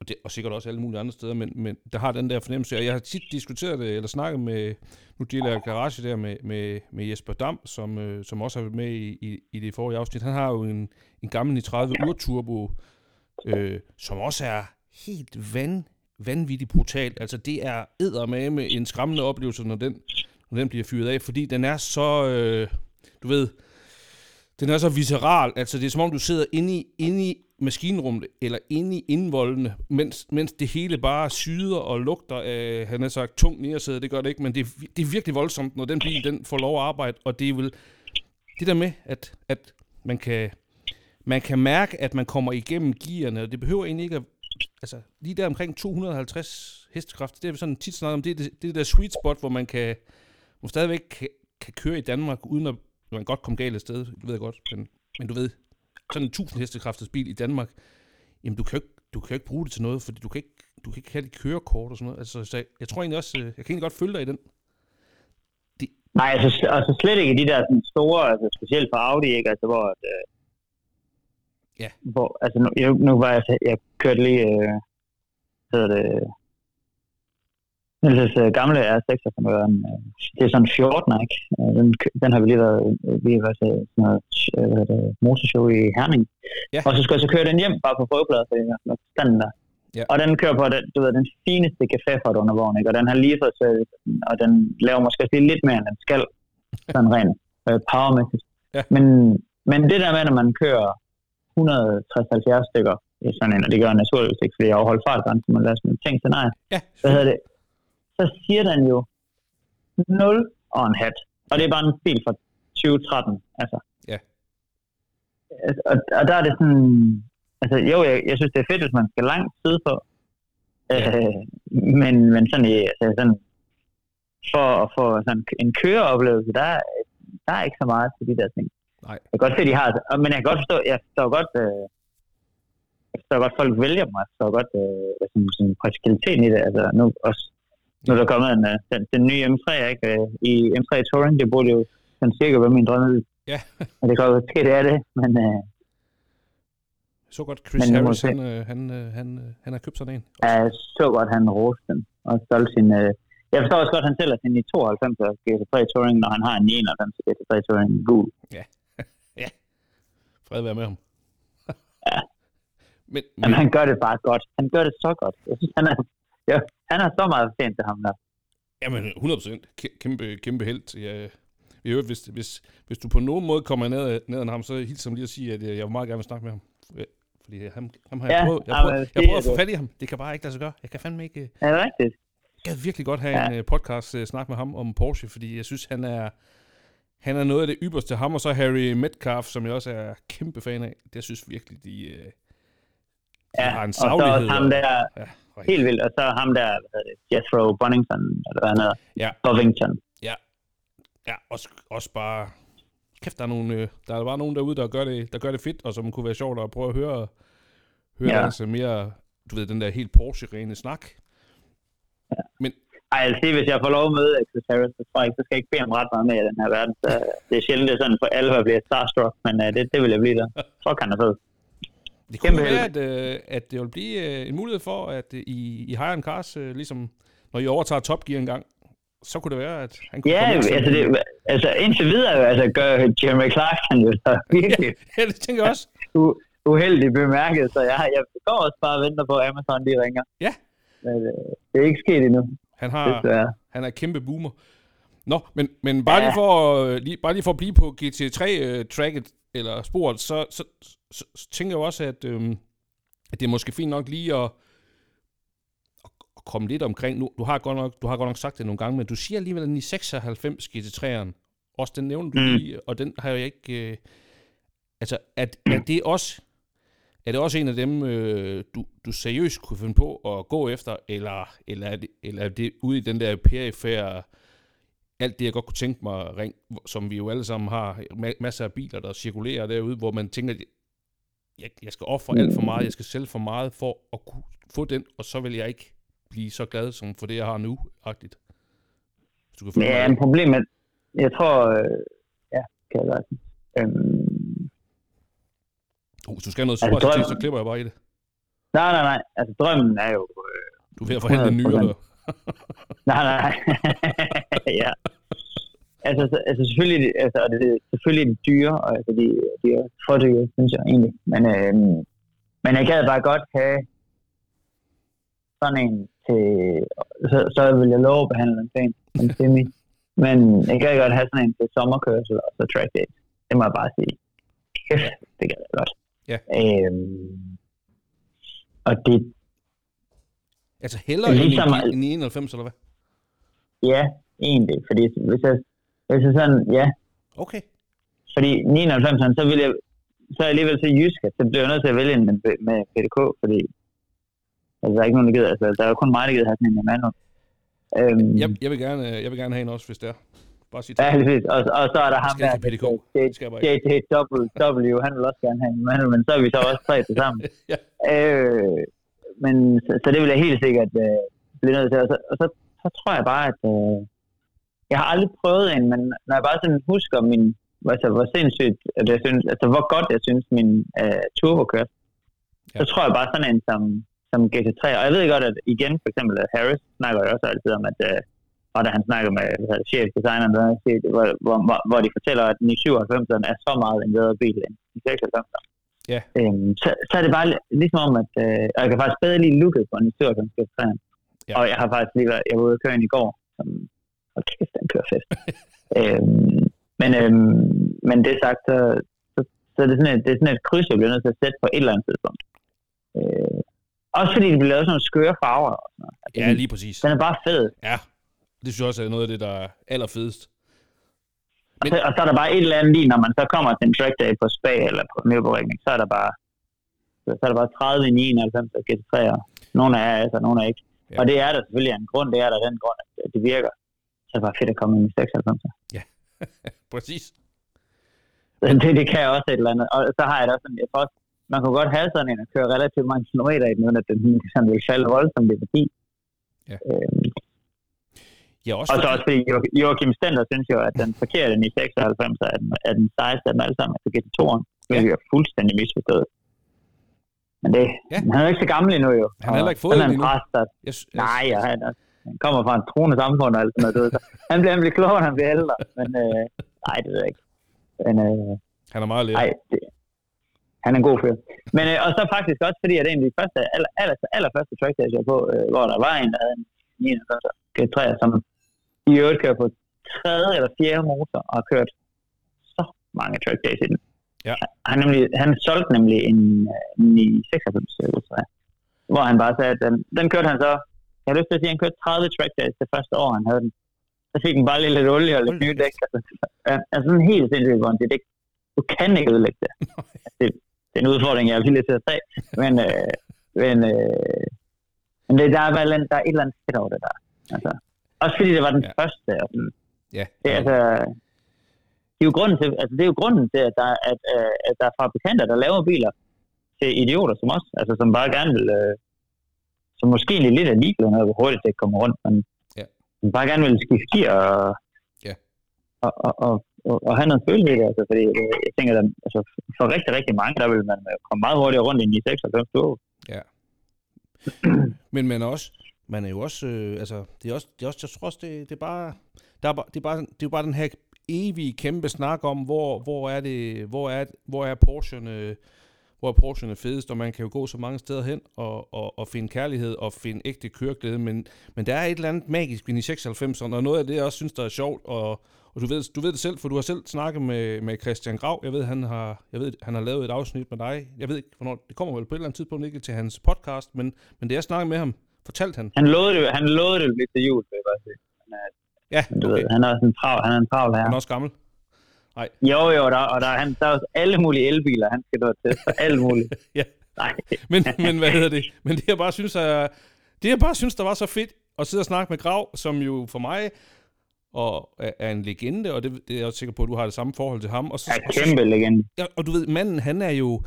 og, det, og sikkert også alle mulige andre steder, men, men der har den der fornemmelse. Og jeg har tit diskuteret det, eller snakket med, nu deler jeg garage der med, med, med Jesper Dam, som, øh, som også har været med i, i, i det forrige afsnit. Han har jo en, en gammel 30 ur turbo, øh, som også er helt van, vanvittigt brutalt. Altså det er eddermame med en skræmmende oplevelse, når den, når den bliver fyret af, fordi den er så, øh, du ved, den er så visceral, altså det er som om du sidder inde i, inde i maskinrummet, eller inde i indvoldene, mens, mens det hele bare syder og lugter af, han har sagt, tung nedersæde, det gør det ikke, men det, det er virkelig voldsomt, når den bil den får lov at arbejde, og det er vel det der med, at, at man kan, man kan mærke, at man kommer igennem gearne, og det behøver egentlig ikke at, altså lige der omkring 250 hestekraft, det er sådan tit snakket om, det er det, det der sweet spot, hvor man kan, hvor stadigvæk kan, kan køre i Danmark, uden at man godt komme galt af sted, du ved jeg godt, men, men du ved, sådan en 1000 hestekræfters bil i Danmark, jamen du kan jo ikke, du kan jo ikke bruge det til noget, fordi du kan ikke, du kan ikke have det kørekort og sådan noget. Altså, så jeg, jeg tror egentlig også, øh, jeg kan egentlig godt følge dig i den. De... Nej, altså, altså slet ikke de der sådan store, altså specielt for Audi, ikke? Altså hvor, at, øh, ja. hvor altså nu, jeg, nu var jeg, jeg kørte lige, øh, hedder det, Niels' uh, gamle R6, som er en, uh, det er sådan en 14, ikke? Uh, den, den har vi lige været, vi har været til sådan noget, motorshow i Herning. Ja. Og så skal jeg så køre den hjem bare på prøveplads, med standen der. Ja. Og den kører på den, du ved, den fineste caféfart under vognen, ikke? Og den har lige fået service, og den laver måske lige lidt mere, end den skal, sådan rent uh, powermæssigt. Ja. Men, men det der med, når man kører 160-70 stykker i sådan en, og det gør jeg naturligvis ikke, fordi jeg overholder fartgrænsen, men lad os tænke scenarie. Ja. Hvad hedder det? så siger den jo 0 og en hat. Og det er bare en bil fra 2013. Altså. Ja. Og, og der er det sådan... Altså, jo, jeg, jeg synes, det er fedt, hvis man skal langt på. Ja. Øh, men, men sådan i altså, sådan for at få sådan en køreoplevelse, der, der er ikke så meget til de der ting. Nej. Jeg kan godt se, at de har, men jeg kan godt forstå, jeg forstår godt, øh, jeg forstår godt, folk vælger mig, jeg forstår godt øh, sådan, sådan praktikaliteten i det, altså nu også, nu er der kommet en, øh, den, den nye M3, ikke? Øh, I M3 Touring, det burde jo sådan cirka være min drømme. Ja. Og det kan jo ske, det er det, men... Øh, så godt Chris Men Harris, han, øh, han, øh, han, øh, han har købt sådan en. jeg så godt, han roste den, og solgte sin... Øh, jeg forstår også godt, at han sælger sin i 92 og GT3 Touring, når han har en 91 GT3 Touring gul. Fred være med ham. Ja. Men, men Men han gør det bare godt. Han gør det så godt. Jeg synes, han er, ja, han er så meget fan til ham der. Jamen, 100%. Kæ- Kæmpe, kæmpe held. Jeg, i øvrigt, hvis, hvis, hvis du på nogen måde kommer ned, ned ad ham, så hilser ham lige at sige, at øh, jeg vil meget gerne vil snakke med ham. Øh, Fordi ham, ham har jeg Ja, prøvet, jeg, jamen, det jeg er prøvet at få fat i ham. Det kan bare ikke lade sig gøre. Jeg kan fandme ikke... øh, Er det rigtigt? Jeg gad virkelig godt have Ja. en podcast snak med ham om Porsche, fordi jeg synes, han er, han er noget af det ypperste. Ham og så Harry Metcalf, som jeg også er kæmpe fan af. Det synes virkelig, de, uh, de Ja, har en og så også ham der, ja, helt vildt, og så ham der, hvad hedder det, Jethro Bonington, eller hvad han hedder, Ja. Bovington. Ja, også, også bare... Kæft, der er, nogle, øh, der er bare nogen derude, der gør, det, der gør det fedt, og som kunne være sjovt at prøve at høre, høre Ja. ja. altså mere, du ved, den der helt Porsche-rene snak. Ej, jeg vil sige, hvis jeg får lov at møde Chris Harris, så tror jeg ikke, så skal jeg ikke bede ham ret meget mere i den her verden. Så det er sjældent, det er sådan for alvor bliver starstruck, men uh, det, det vil jeg blive der. Fuck, han er fed. Det kunne være, at, øh, at det vil blive øh, en mulighed for, at øh, i, i Hire and Cars, øh, ligesom når I overtager Top Gear en gang, så kunne det være, at han kunne Ja, komme altså, det, altså indtil videre, altså, gør Jeremy Clarkson jo så virkelig ja, det tænker jeg også. u- uheldigt bemærket, så jeg, jeg går også bare og venter på, at Amazon de ringer. Ja. Men, øh, det er ikke sket endnu, Han har, desværre. han er kæmpe boomer. Nå, men, men bare, Ja. lige for, øh, lige, bare lige for at blive på GT3-tracket, eller sporet, så, så, så, så tænker jeg også, at, øhm, at det er måske fint nok lige at, at, at komme lidt omkring. Nu, du, har godt nok, du har godt nok sagt det nogle gange, men du siger alligevel, at den i 96 GT3'eren, også den nævner du Mm. lige, og den har jeg ikke... Øh, altså, er, er det også... Er det også en af dem, øh, du, du seriøst kunne finde på at gå efter, eller, eller, er, det, eller er det ude i den der perifære, alt det, jeg godt kunne tænke mig, ring, som vi jo alle sammen har, ma- masser af biler, der cirkulerer derude, hvor man tænker, at jeg, jeg skal ofre alt for meget, jeg skal sælge for meget for at kunne få den, og så vil jeg ikke blive så glad som for det, jeg har nu, agtigt. Hvis du kan Ja, men problemet, jeg tror, øh, ja, kan jeg godt. Øhm, Uh, hvis du skal have noget Altså, super til, drømmen- så klipper jeg bare i det. nej, nej, nej, altså drømmen er jo, øh, Du er ved at forhandle en nyere. 100%. nej, nej, nej, ja. Altså, så- altså selvfølgelig, altså, det, selvfølgelig er det dyre, og altså, de, de er for dyre, synes jeg egentlig. Men, øhm, men jeg gad bare godt have sådan en til, så, så vil jeg love at behandle den til en, en semi. Men jeg gad godt have sådan en til sommerkørsel og så track days. Det må jeg bare sige. Kæft, det gad jeg godt. Ja. Øhm, og det, Altså hellere end Ligesom- en, en 91, eller hvad? ja, egentlig. Fordi hvis jeg, hvis jeg sådan, ja, Okay. Fordi 99, så vil jeg så er jeg alligevel til jysk, så bliver jeg nødt til at vælge en med, med PDK, fordi altså, der er ikke nogen, der gider. Altså, der er jo kun mig, der gider have sådan en i Manu. Øhm, Jeg, jeg, vil gerne, jeg vil gerne have en også, hvis det er. Bare sig ja, præcis. Og, og, så er der ham der. Det. JJW, han vil også gerne have en men så er vi så også tre til sammen. Ja. øh, men så, så, det vil jeg helt sikkert øh, blive nødt til. Og så, og så, så tror jeg bare, at øh, jeg har aldrig prøvet en, men når jeg bare sådan husker min, altså, hvor sindssygt, at jeg synes, altså, hvor godt jeg synes, min øh, turbo kørte, ja. så tror jeg bare sådan en som, som GT3. Og jeg ved godt, at igen, for eksempel at Harris snakker jo også altid om, at øh, og da han snakker med chefdesigneren, der, hvor, hvor, hvor, hvor de fortæller, at den i 97'eren er så meget en bedre bil end i 96'eren. Ja. Øhm, så, så er det bare li- ligesom om, at øh, og jeg kan faktisk bedre lide looket på en 97 GT3. Ja. Og jeg har faktisk lige været, jeg var ude at køre ind i går, som, hold kæft, den kører fedt. øhm, men, øhm, men det sagt, så, så, så er det, sådan et, det er sådan et kryds, jeg bliver nødt til at sætte på et eller andet tidspunkt. Øh, også fordi det bliver lavet sådan nogle skøre farver. Og sådan noget. Altså, Ja, den, lige præcis. den er bare fed. Ja, det synes jeg også er noget af det, der er allerfedest. Og så, og så er der bare et eller andet lige, når man så kommer til en track day på Spa eller på Nürburgring, så er der bare så, er der bare 30 i 99 og GT3'er. Nogle er altså, nogle er ikke. Ja. Og det er der selvfølgelig en grund, det er der den grund, at det virker. så er det bare fedt at komme ind i 96. Ja, præcis. Det, det kan jeg også et eller andet. Og så har jeg da sådan, jeg også, man kunne godt have sådan en at køre relativt mange kilometer i den, uden at den sådan vil falde voldsomt i værdi. Ja. Øhm, Ja, også og så også fordi Jo- Joachim Stender synes jo, at den forkerte i 96 er den, er den sejeste af dem alle sammen, altså GT2'eren, hvilket er fuldstændig misforstået. Men det, Ja. ja. han er jo ikke så gammel endnu jo. Han har heller ikke fået er han endnu. præst, der, jeg, jeg, nej, ja, han, er, han kommer fra en troende samfund og alt sådan noget. så Han bliver, han bliver klogere, han bliver ældre. Men øh, nej, det ved jeg ikke. Men, øh, han er meget let. Nej, det, han er en god fyr. Men øh, og så faktisk også, fordi at en af de første, aller, aller, allerførste trackdays, jeg på, øh, hvor der var en, der havde en 49 G3, som i øvrigt kører på tredje eller fjerde motor, og har kørt så mange trackdays i den. Ja. Han, nemlig, han solgte nemlig en, øh, en 96 Ultra, hvor han bare sagde, at den, den kørte han så, jeg har lyst til at sige, at han kørte 30 trackdays det første år, han havde den. Så fik den bare lidt olie og lidt nye dæk. Altså, altså sådan helt sindssygt, hvor han det, du kan ikke ødelægge det. Altså, det, det er en udfordring, jeg er villig til at tage. Men, øh, men, øh, men det, der, er, der er et eller andet fedt over det der. Altså, også fordi det var den Ja. første. Og sådan, Ja, det, er, altså, det er jo grunden til, altså, det er jo grunden til at, der, at, øh, at der er fabrikanter, der laver biler til idioter som os, altså som bare gerne vil, øh, som måske lidt er ligeglade med, hvor hurtigt det kommer rundt, men Ja. som bare gerne vil skifte gear og, Ja. og, og, og, og, og have noget følelse i det, altså, fordi øh, jeg tænker, at altså, for rigtig, rigtig mange, der vil man øh, komme meget hurtigere rundt i en 96 Turbo. Ja. Men man også, man er jo også, øh, altså, det er også, det er også, jeg tror også, det, det er bare, der er det er bare, det er jo bare den her evige kæmpe snak om, hvor, hvor er det, hvor er, hvor er Porsche'erne, hvor er Porsche'erne fedest, og man kan jo gå så mange steder hen og, og, og finde kærlighed og finde ægte køreglæde, men, men der er et eller andet magisk ved i 96'erne, og noget af det, jeg også synes, der er sjovt, og, og du ved, du ved det selv, for du har selv snakket med, med Christian Grav. Jeg ved, han har, jeg ved, han har lavet et afsnit med dig. Jeg ved ikke, hvornår, det kommer vel på et eller andet tidspunkt ikke til hans podcast, men, men det jeg snakkede med ham, fortalte han. Han lovede det, han lovede det lidt til jul, vil jeg bare sige. Men, øh, Ja, du okay. ved, han er også en trav, han er en travl her. Han er også gammel. Jo, jo, der, og der, er han, der er også alle mulige elbiler, han skal til. Så alle mulige. Ja. Nej. Men, men hvad hedder det? Men det jeg bare synes, er, det jeg bare synes, der var så fedt at sidde og snakke med Grav, som jo for mig og er, er en legende, og det, det er jeg også sikker på, at du har det samme forhold til ham. Og, så, Ja, og, så, kæmpe legende. ja, og du ved, manden, han er jo...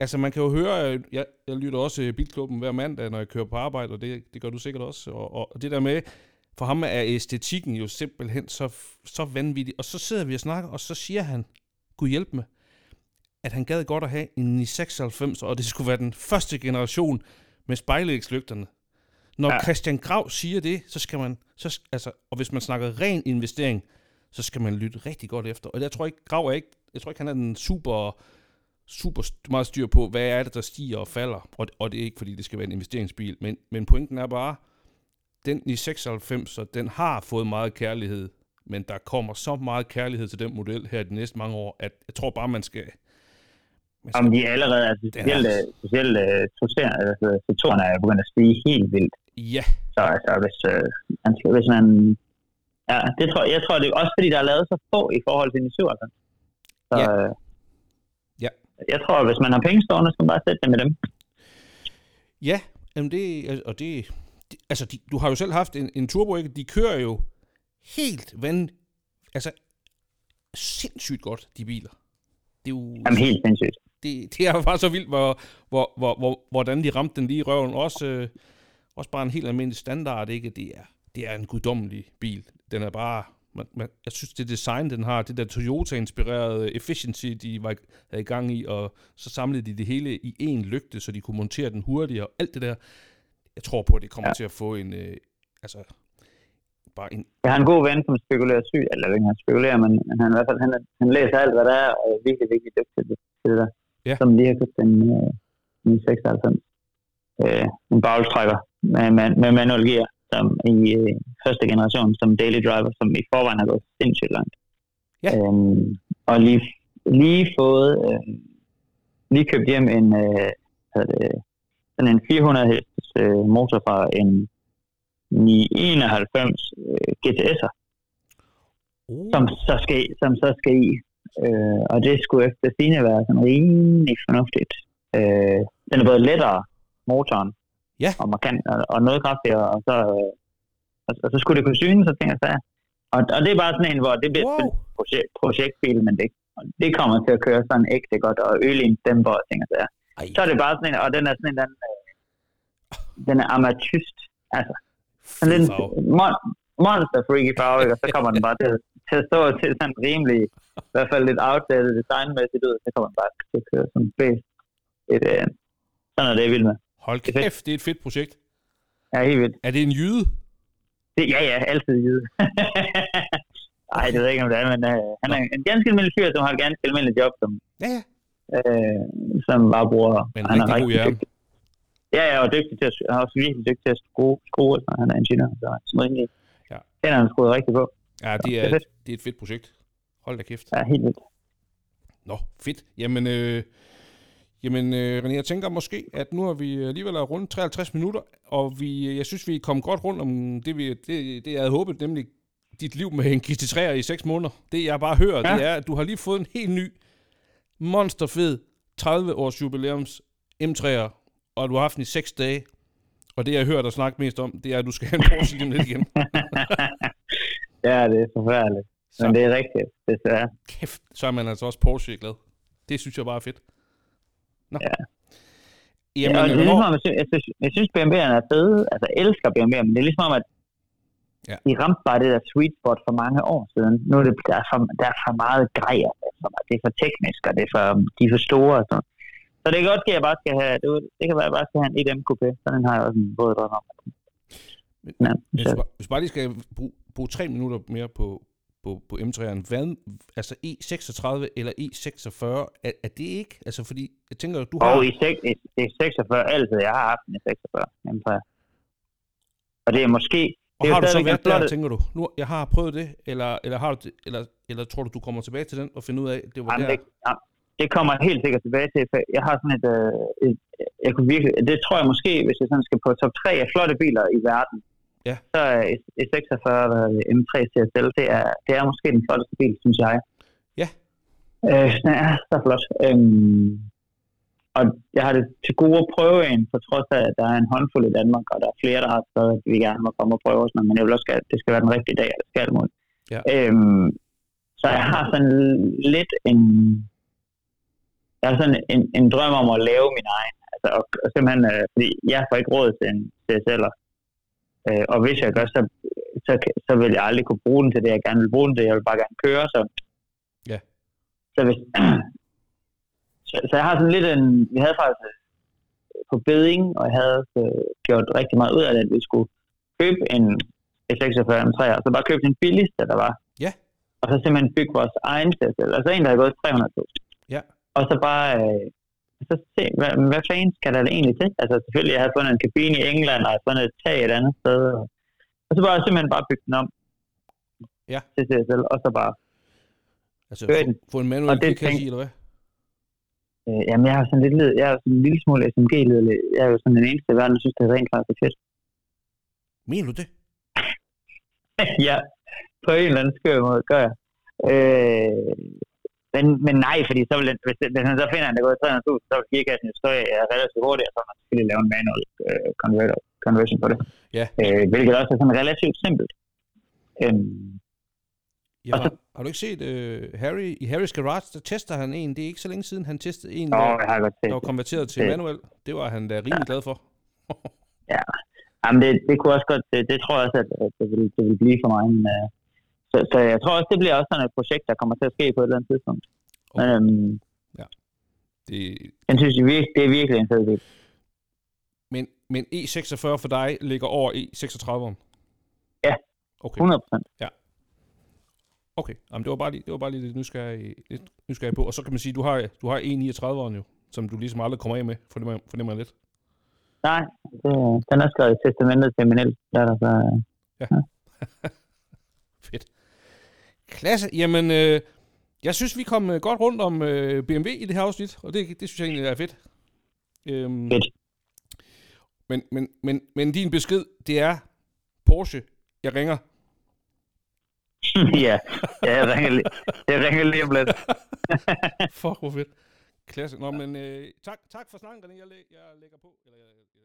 Altså, man kan jo høre, øh, jeg, jeg lytter også øh, Bilklubben hver mandag, når jeg kører på arbejde, og det, det gør du sikkert også. Og, og det der med, for ham er æstetikken jo simpelthen så, så vanvittig. Og så sidder vi og snakker, og så siger han, Gud hjælp mig, at han gad godt at have en i 96, og det skulle være den første generation med spejlægslygterne. Når ja. Ja. Christian Grav siger det, så skal man, så, altså, og hvis man snakker ren investering, så skal man lytte rigtig godt efter. Og jeg tror ikke, Grav er ikke, jeg tror ikke, han er den super, super meget styr på, hvad er det, der stiger og falder. Og, og det er ikke, fordi det skal være en investeringsbil, men, men pointen er bare, den i 96, så den har fået meget kærlighed, men der kommer så meget kærlighed til den model her de næste mange år, at jeg tror bare, man skal... Man Om de er allerede, altså Den er- specielt, øh, specielt uh, toserende, altså er begyndt at stige helt vildt. Ja, Så altså, hvis, uh, man skal, hvis man... Ja, det tror, jeg tror, det er også fordi, der er lavet så få i forhold til de 97. Så, Ja. Jeg tror, hvis man har penge stående, så skal man bare sætte dem med dem. ja, jamen det, og det, det altså de, du har jo selv haft en, en turbo, ikke? De kører jo helt vand, altså sindssygt godt, de biler. Det er jo... Jamen helt sindssygt. det, det er jo bare så vildt, hvor, hvor, hvor, hvor, hvordan de ramte den lige i røven. Også, øh, også bare en helt almindelig standard, ikke? Det er, det er en guddommelig bil. Den er bare... Man, man, jeg synes, det design, den har, det der Toyota-inspirerede efficiency, de var havde i gang i, og så samlede de det hele i én lygte, så de kunne montere den hurtigere, og alt det der. Jeg tror på, at det kommer ja. Til at få en... Øh, altså, bare en... Jeg har en god ven, som spekulerer syg, eller ikke, han spekulerer, men han, i hvert fald, han, han læser alt, hvad der er, og er virkelig, virkelig dygtig til det, til det der. Ja. Som lige har købt en, øh, en 96. Øh, en bagstrækker med, med, med manual gear, som i øh, første generation, som daily driver, som i forvejen har gået sindssygt langt. Ja. Øhm, og lige, lige fået, øh, lige købt hjem en, øh, det, sådan en 400 hestes øh, motor fra en 991 øh, GTS'er, Oh. som så skal, som så skal i. Øh, og det skulle efter sine være sådan rimelig fornuftigt. Øh, den er både lettere, motoren, Ja. og markant, og, og noget kraftigere, og så, øh, og, og så skulle det kunne syne, så tænkte jeg, så Og, og det er bare sådan en, hvor det bliver wow. projekt, projektbil, men det, det kommer til at køre sådan ægte godt, og øl i en stemper og ting og sager. Så er det bare sådan en, og den er sådan en, den, øh, den er amatyst, altså. Sådan en mon, monster freaky farve, og så kommer den bare til, til at stå til sådan rimelig, i hvert fald lidt outdated designmæssigt ud, så kommer den bare til at køre som bedst. Et, øh, sådan er det, jeg vil med. Hold kæft, det er, et fedt projekt. Ja, helt vildt. Er det en jyde? Det, ja, ja, altid jyde. Nej, det ved jeg ikke, om det er, men uh, han er en ganske almindelig fyr, som har et ganske almindeligt job, som, ja, ja. Øh, som bare bruger... Men han er rigtig god dygtig. Ja, ja, og dygtig til at, han er også virkelig dygtig til at skrue, skrue så han er ingeniør, så han er rimelig... Ja. Den har han skruet rigtig på. Ja, det er, det er, det er et fedt projekt. Hold da kæft. Ja, helt vildt. Nå, fedt. Jamen, øh, Jamen, øh, René, jeg tænker måske, at nu har vi alligevel rundt 53 minutter, og vi, jeg synes, vi er kommet godt rundt om det, vi, det, det jeg havde håbet, nemlig dit liv med en GT3 i 6 måneder. Det, jeg bare hører, ja. det er, at du har lige fået en helt ny, monsterfed 30-års jubilæums M3'er, og du har haft den i 6 dage. Og det, jeg hører dig snakke mest om, det er, at du skal have en Porsche lige lidt igen. ja, det er forfærdeligt. Men det er rigtigt, desværre. Kæft, så er man altså også Porsche glad. Det synes jeg bare er fedt. Nå. Ja. Jamen, ja, og det er ligesom, jeg, synes, jeg, synes, jeg synes, BMW'erne er fede. Altså, jeg elsker BMW, men det er ligesom om, at ja. de ramte bare det der sweet spot for mange år siden. Nu er det, der, er for, der er for meget grejer. Det er for teknisk, og det er for, de er for store. Og sådan. Så det kan godt at jeg bare skal have, det, det kan være, at jeg bare skal have en EDM coupé. Så den har jeg også en både drøm om. Ja, hvis, bare, hvis bare lige skal bruge, bruge tre minutter mere på, på, på M3'eren. Hvad, altså E36 eller E46, er, er det ikke? Altså fordi, jeg tænker, du har... Og E46 altid, jeg har haft en E46 M3. Og det er måske... Og det er har du så været der, tænker du? Nu, jeg har prøvet det, eller, eller, har du det, eller, eller tror du, du kommer tilbage til den og finder ud af, det var Jamen, der? Det, ja, det kommer jeg helt sikkert tilbage til. For jeg har sådan et, øh, et, jeg kunne virkelig, det tror jeg måske, hvis jeg sådan skal på top 3 af flotte biler i verden, Ja. Så er E46 M3 CSL, det er, det er måske den flotteste bil, synes jeg. Ja. Øh, den er så flot. Øhm, og jeg har det til gode at prøve en, på trods af, at der er en håndfuld i Danmark, og der er flere, der har skrevet, at vi gerne må komme og prøve os, men jeg vil også, at det skal være den rigtige dag, og det skal mod. Ja. Øhm, så jeg har sådan lidt en, jeg har sådan en, en drøm om at lave min egen. Altså, og, og simpelthen, øh, fordi jeg får ikke råd til en CSL'er. Øh, og hvis jeg gør, så, så, så vil jeg aldrig kunne bruge den til det, jeg gerne vil bruge den til. Jeg vil bare gerne køre, så... Ja. Så, hvis, så, så jeg har sådan lidt en... Vi havde faktisk øh, på beding, og jeg havde øh, gjort rigtig meget ud af det, at vi skulle købe en S46 M3, og så bare købe den billigste, der var. Ja. Og så simpelthen bygge vores egen CSL. Altså en, der havde gået 300.000. Ja. Og så bare... Øh, så se, hvad, hvad fanden skal der egentlig til? Altså selvfølgelig, jeg havde fundet en kabine i England, og jeg havde fundet et tag et andet sted. Og, og så bare simpelthen bare bygge den om ja. til CSL, og så bare altså, køre den. Få en manuel kickkasse eller hvad? Øh, jamen, jeg har sådan lidt led, jeg er sådan en lille smule smg led Jeg er jo sådan den eneste i verden, der synes, det er rent faktisk fedt. Mener du det? ja, på en eller anden skør måde gør jeg. Øh, men, men nej, fordi så vil den, hvis, hvis han så finder, at der går 300.000, så vil gearkassen jo stå relativt hurtigt, og så vil man selvfølgelig lave en manual uh, converter, conversion på det. Ja. Uh, hvilket også er sådan relativt simpelt. Um, ja, så, har du ikke set uh, Harry, i Harrys Garage, der tester han en, det er ikke så længe siden, han testede en, der, jeg har godt der var konverteret til det. manuel. Det var han da rimelig ja. glad for. ja, Jamen, det, det kunne også godt, det, det tror jeg også, at, at det, vil, det vil blive for mig, men uh, så, så jeg tror også, det bliver også sådan et projekt, der kommer til at ske på et eller andet tidspunkt. Okay. Øhm, ja. Det... Jeg synes, det er virkelig en fed bil. Men, men E46 for dig ligger over E36'eren? Ja, okay. 100% Ja. Okay, Jamen, det var bare lige, det var bare lige lidt nysgerrig, lidt nysgerrig på. Og så kan man sige, du har, du har E39'eren jo, som du ligesom aldrig kommer af med, fornemmer, fornemmer lidt. Nej, det, den er skrevet i testamentet til min der så... Ja. ja. Klasse. Jamen, øh, jeg synes, vi kom øh, godt rundt om øh, BMW i det her afsnit, og det, det synes jeg egentlig er fedt. Øhm, fedt. Men, men, men, men din besked, det er Porsche, jeg ringer. ja, ja jeg, ringer lige, jeg ringer lige om lidt. Fuck, hvor fedt. Klasse. Nå, men øh, tak, tak for snakken, René. Jeg, læ- jeg lægger på. Eller, jeg,